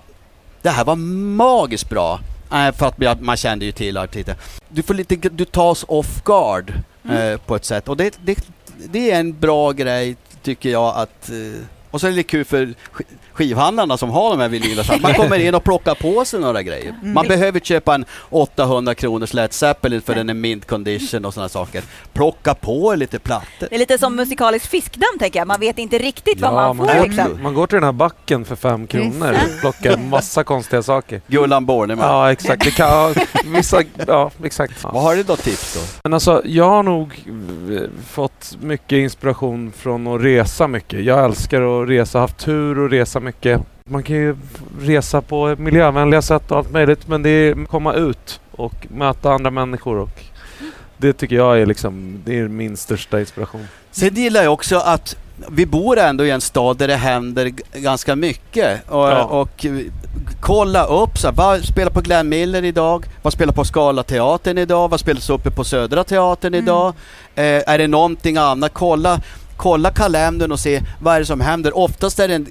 [SPEAKER 1] det här var magiskt bra. Eh, för att man- kände ju till artisten. Du får lite, du tas off guard eh, på ett sätt och det, det, det är en bra grej tycker jag att, eh, Och så är det lite kul för skivhandlarna som har de här vinylerna. Man kommer in och plockar på sig några grejer. Man behöver köpa en 800 kronors Led Zeppelin för den är mint condition och sådana saker. Plocka på lite plattor.
[SPEAKER 4] Det är lite som musikalisk fiskdamm tänker jag. Man vet inte riktigt vad man
[SPEAKER 2] man,
[SPEAKER 4] får
[SPEAKER 2] går,
[SPEAKER 4] liksom.
[SPEAKER 2] man går till den här backen för fem kronor och plockar massa konstiga saker.
[SPEAKER 1] Gullan Borneman.
[SPEAKER 2] Ja, exakt. Det kan, ja, vissa, ja, exakt.
[SPEAKER 1] Vad har du då tips då?
[SPEAKER 2] Men alltså, jag har nog eh, fått mycket inspiration från att resa mycket. Jag älskar att resa, haft tur att resa mycket. Man kan ju resa på miljövänliga sätt och allt möjligt, men det är komma ut och möta andra människor och det tycker jag är liksom, det är min största inspiration.
[SPEAKER 1] Sen gillar jag också att vi bor ändå i en stad där det händer ganska mycket. Och,
[SPEAKER 2] Ja.
[SPEAKER 1] och kolla upp, så här, vad spelar på Glenn Miller idag? Vad spelar på Skala teatern idag? Vad spelas uppe på Södra teatern idag? Eh, är det någonting annat? Kolla, kolla kalendern och se vad är det som händer. Oftast är det en,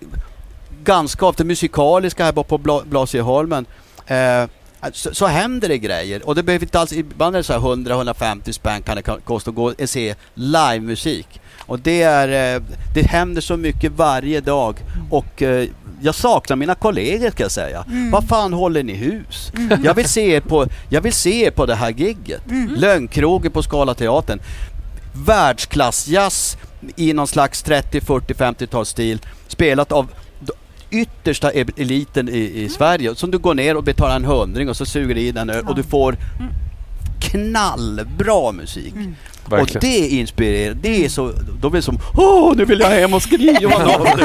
[SPEAKER 1] ganska ofta musikaliska här på Bla- Blasieholmen. Eh, så, så händer det grejer. Och det behöver inte alls, ibland är det så här 100-150 spänn kan det ko- kosta att gå och se livemusik. Och det är, eh, det händer så mycket varje dag och eh, jag saknar mina kollegor kan jag säga. Vad fan håller ni hus? Jag vill se er på, jag vill se er på det här gigget. Lögnkrogen på Skala teatern. Världsklassjazz i någon slags 30, 40, 50-talsstil spelat av yttersta e- eliten i, i Sverige. Som du går ner och betalar en hundring och så suger du i den och du får knallbra musik. Och
[SPEAKER 2] Verkligen.
[SPEAKER 1] det inspirerar, det är så, då blir det som Åh, nu vill jag hem och skriva något.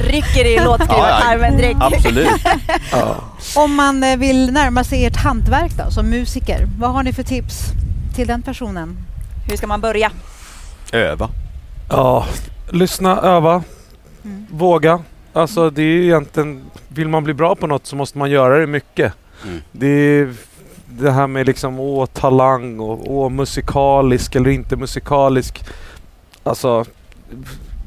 [SPEAKER 4] Rycker i låtskrivartarmen direkt.
[SPEAKER 1] Absolut.
[SPEAKER 2] Ja.
[SPEAKER 3] Om man eh, vill närma sig ert hantverk då, som musiker, vad har ni för tips till den personen?
[SPEAKER 4] Hur ska man börja?
[SPEAKER 1] Öva.
[SPEAKER 2] Ja, lyssna, öva,
[SPEAKER 3] Mm.
[SPEAKER 2] våga. Alltså det är ju egentligen, vill man bli bra på något så måste man göra det mycket.
[SPEAKER 1] Mm.
[SPEAKER 2] Det är det här med liksom åh talang och åh musikalisk eller inte musikalisk. Alltså,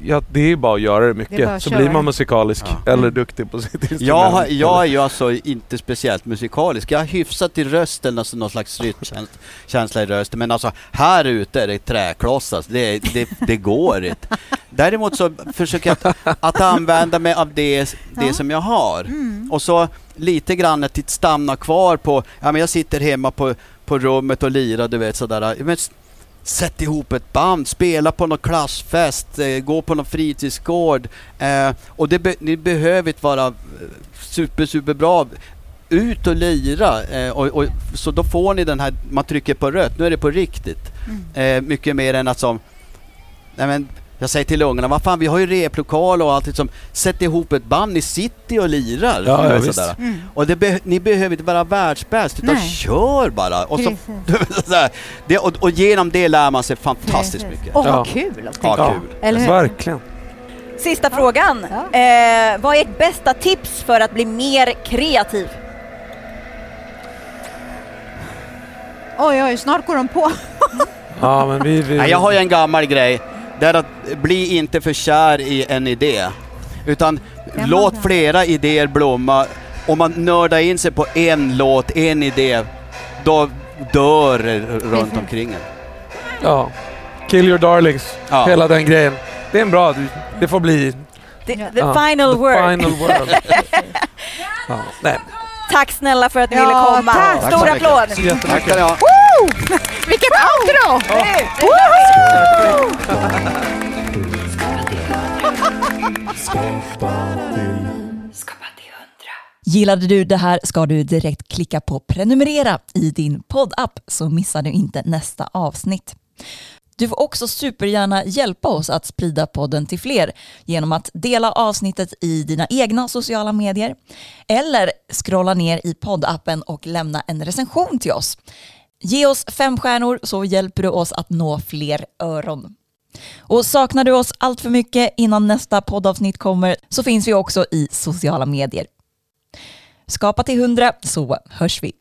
[SPEAKER 2] ja, det är bara att göra det
[SPEAKER 3] Det
[SPEAKER 2] mycket
[SPEAKER 3] att
[SPEAKER 2] så
[SPEAKER 3] köra.
[SPEAKER 2] blir man musikalisk
[SPEAKER 1] Ja.
[SPEAKER 2] eller
[SPEAKER 3] Mm.
[SPEAKER 2] duktig på sitt instrument.
[SPEAKER 1] Jag, jag är ju alltså inte speciellt musikalisk. Jag har hyfsat till rösten, alltså någon slags rytmkänsla i rösten. Men alltså här ute är det träklossar. Det, det, det går inte. Däremot så försöker jag att, att använda mig av det, det
[SPEAKER 3] Ja.
[SPEAKER 1] som jag har.
[SPEAKER 3] Mm.
[SPEAKER 1] Och så lite grann att det stanna kvar på, ja men jag sitter hemma på, på rummet och lirar du vet sådär. Men sätt ihop ett band, spela på någon klassfest, eh, gå på någon fritidsgård. Eh, och det be, ni behöver inte vara eh, super, super bra. Ut och lira. Eh, och, och, så då får ni den här, man trycker på rött, nu är det på riktigt.
[SPEAKER 3] Mm.
[SPEAKER 1] Eh, mycket mer än att som, nej men jag säger till ungarna, vad fan vi har ju replokal och allt som, sätt ihop ett band, ni sitter och lirar.
[SPEAKER 2] Ja, ja,
[SPEAKER 1] sådär.
[SPEAKER 3] Mm.
[SPEAKER 1] Och det be- ni behöver inte vara världsbäst utan
[SPEAKER 3] Nej.
[SPEAKER 1] kör bara. Och, så, det, och, och genom det lär man sig fantastiskt
[SPEAKER 3] Precis.
[SPEAKER 1] mycket.
[SPEAKER 2] Ja.
[SPEAKER 3] vad kul!
[SPEAKER 1] Ja, kul.
[SPEAKER 3] Eller hur?
[SPEAKER 2] Verkligen.
[SPEAKER 4] Sista frågan.
[SPEAKER 3] Ja.
[SPEAKER 4] Eh, vad är ert bästa tips för att bli mer kreativ?
[SPEAKER 3] Oj, oj, snart går de på.
[SPEAKER 2] Ja, men vi, vi,
[SPEAKER 1] Nej, jag har ju en gammal grej. Det är att bli inte för kär i en idé. Utan låt flera idéer blomma. Om man nördar in sig på en låt, en idé, då dör runt omkring en.
[SPEAKER 2] ja. Kill your darlings,
[SPEAKER 1] Ja.
[SPEAKER 2] hela den grejen. Det är en bra, det får bli
[SPEAKER 4] The, the
[SPEAKER 2] Ja,
[SPEAKER 4] final
[SPEAKER 2] the
[SPEAKER 4] word.
[SPEAKER 2] final word. ja, nej.
[SPEAKER 4] Tack snälla för att ni
[SPEAKER 3] Ja,
[SPEAKER 4] ville komma.
[SPEAKER 3] tack.
[SPEAKER 1] Tack
[SPEAKER 4] Stor applåd!
[SPEAKER 1] Tack ska ni ha.
[SPEAKER 3] Vilket outro!
[SPEAKER 7] Gillade du det här ska du direkt klicka på prenumerera i din poddapp så missar du inte nästa avsnitt. Du får också supergärna hjälpa oss att sprida podden till fler genom att dela avsnittet i dina egna sociala medier eller scrolla ner i poddappen och lämna en recension till oss. Ge oss fem stjärnor så hjälper du oss att nå fler öron. Och saknar du oss allt för mycket innan nästa poddavsnitt kommer så finns vi också i sociala medier. Skapa till hundra så hörs vi.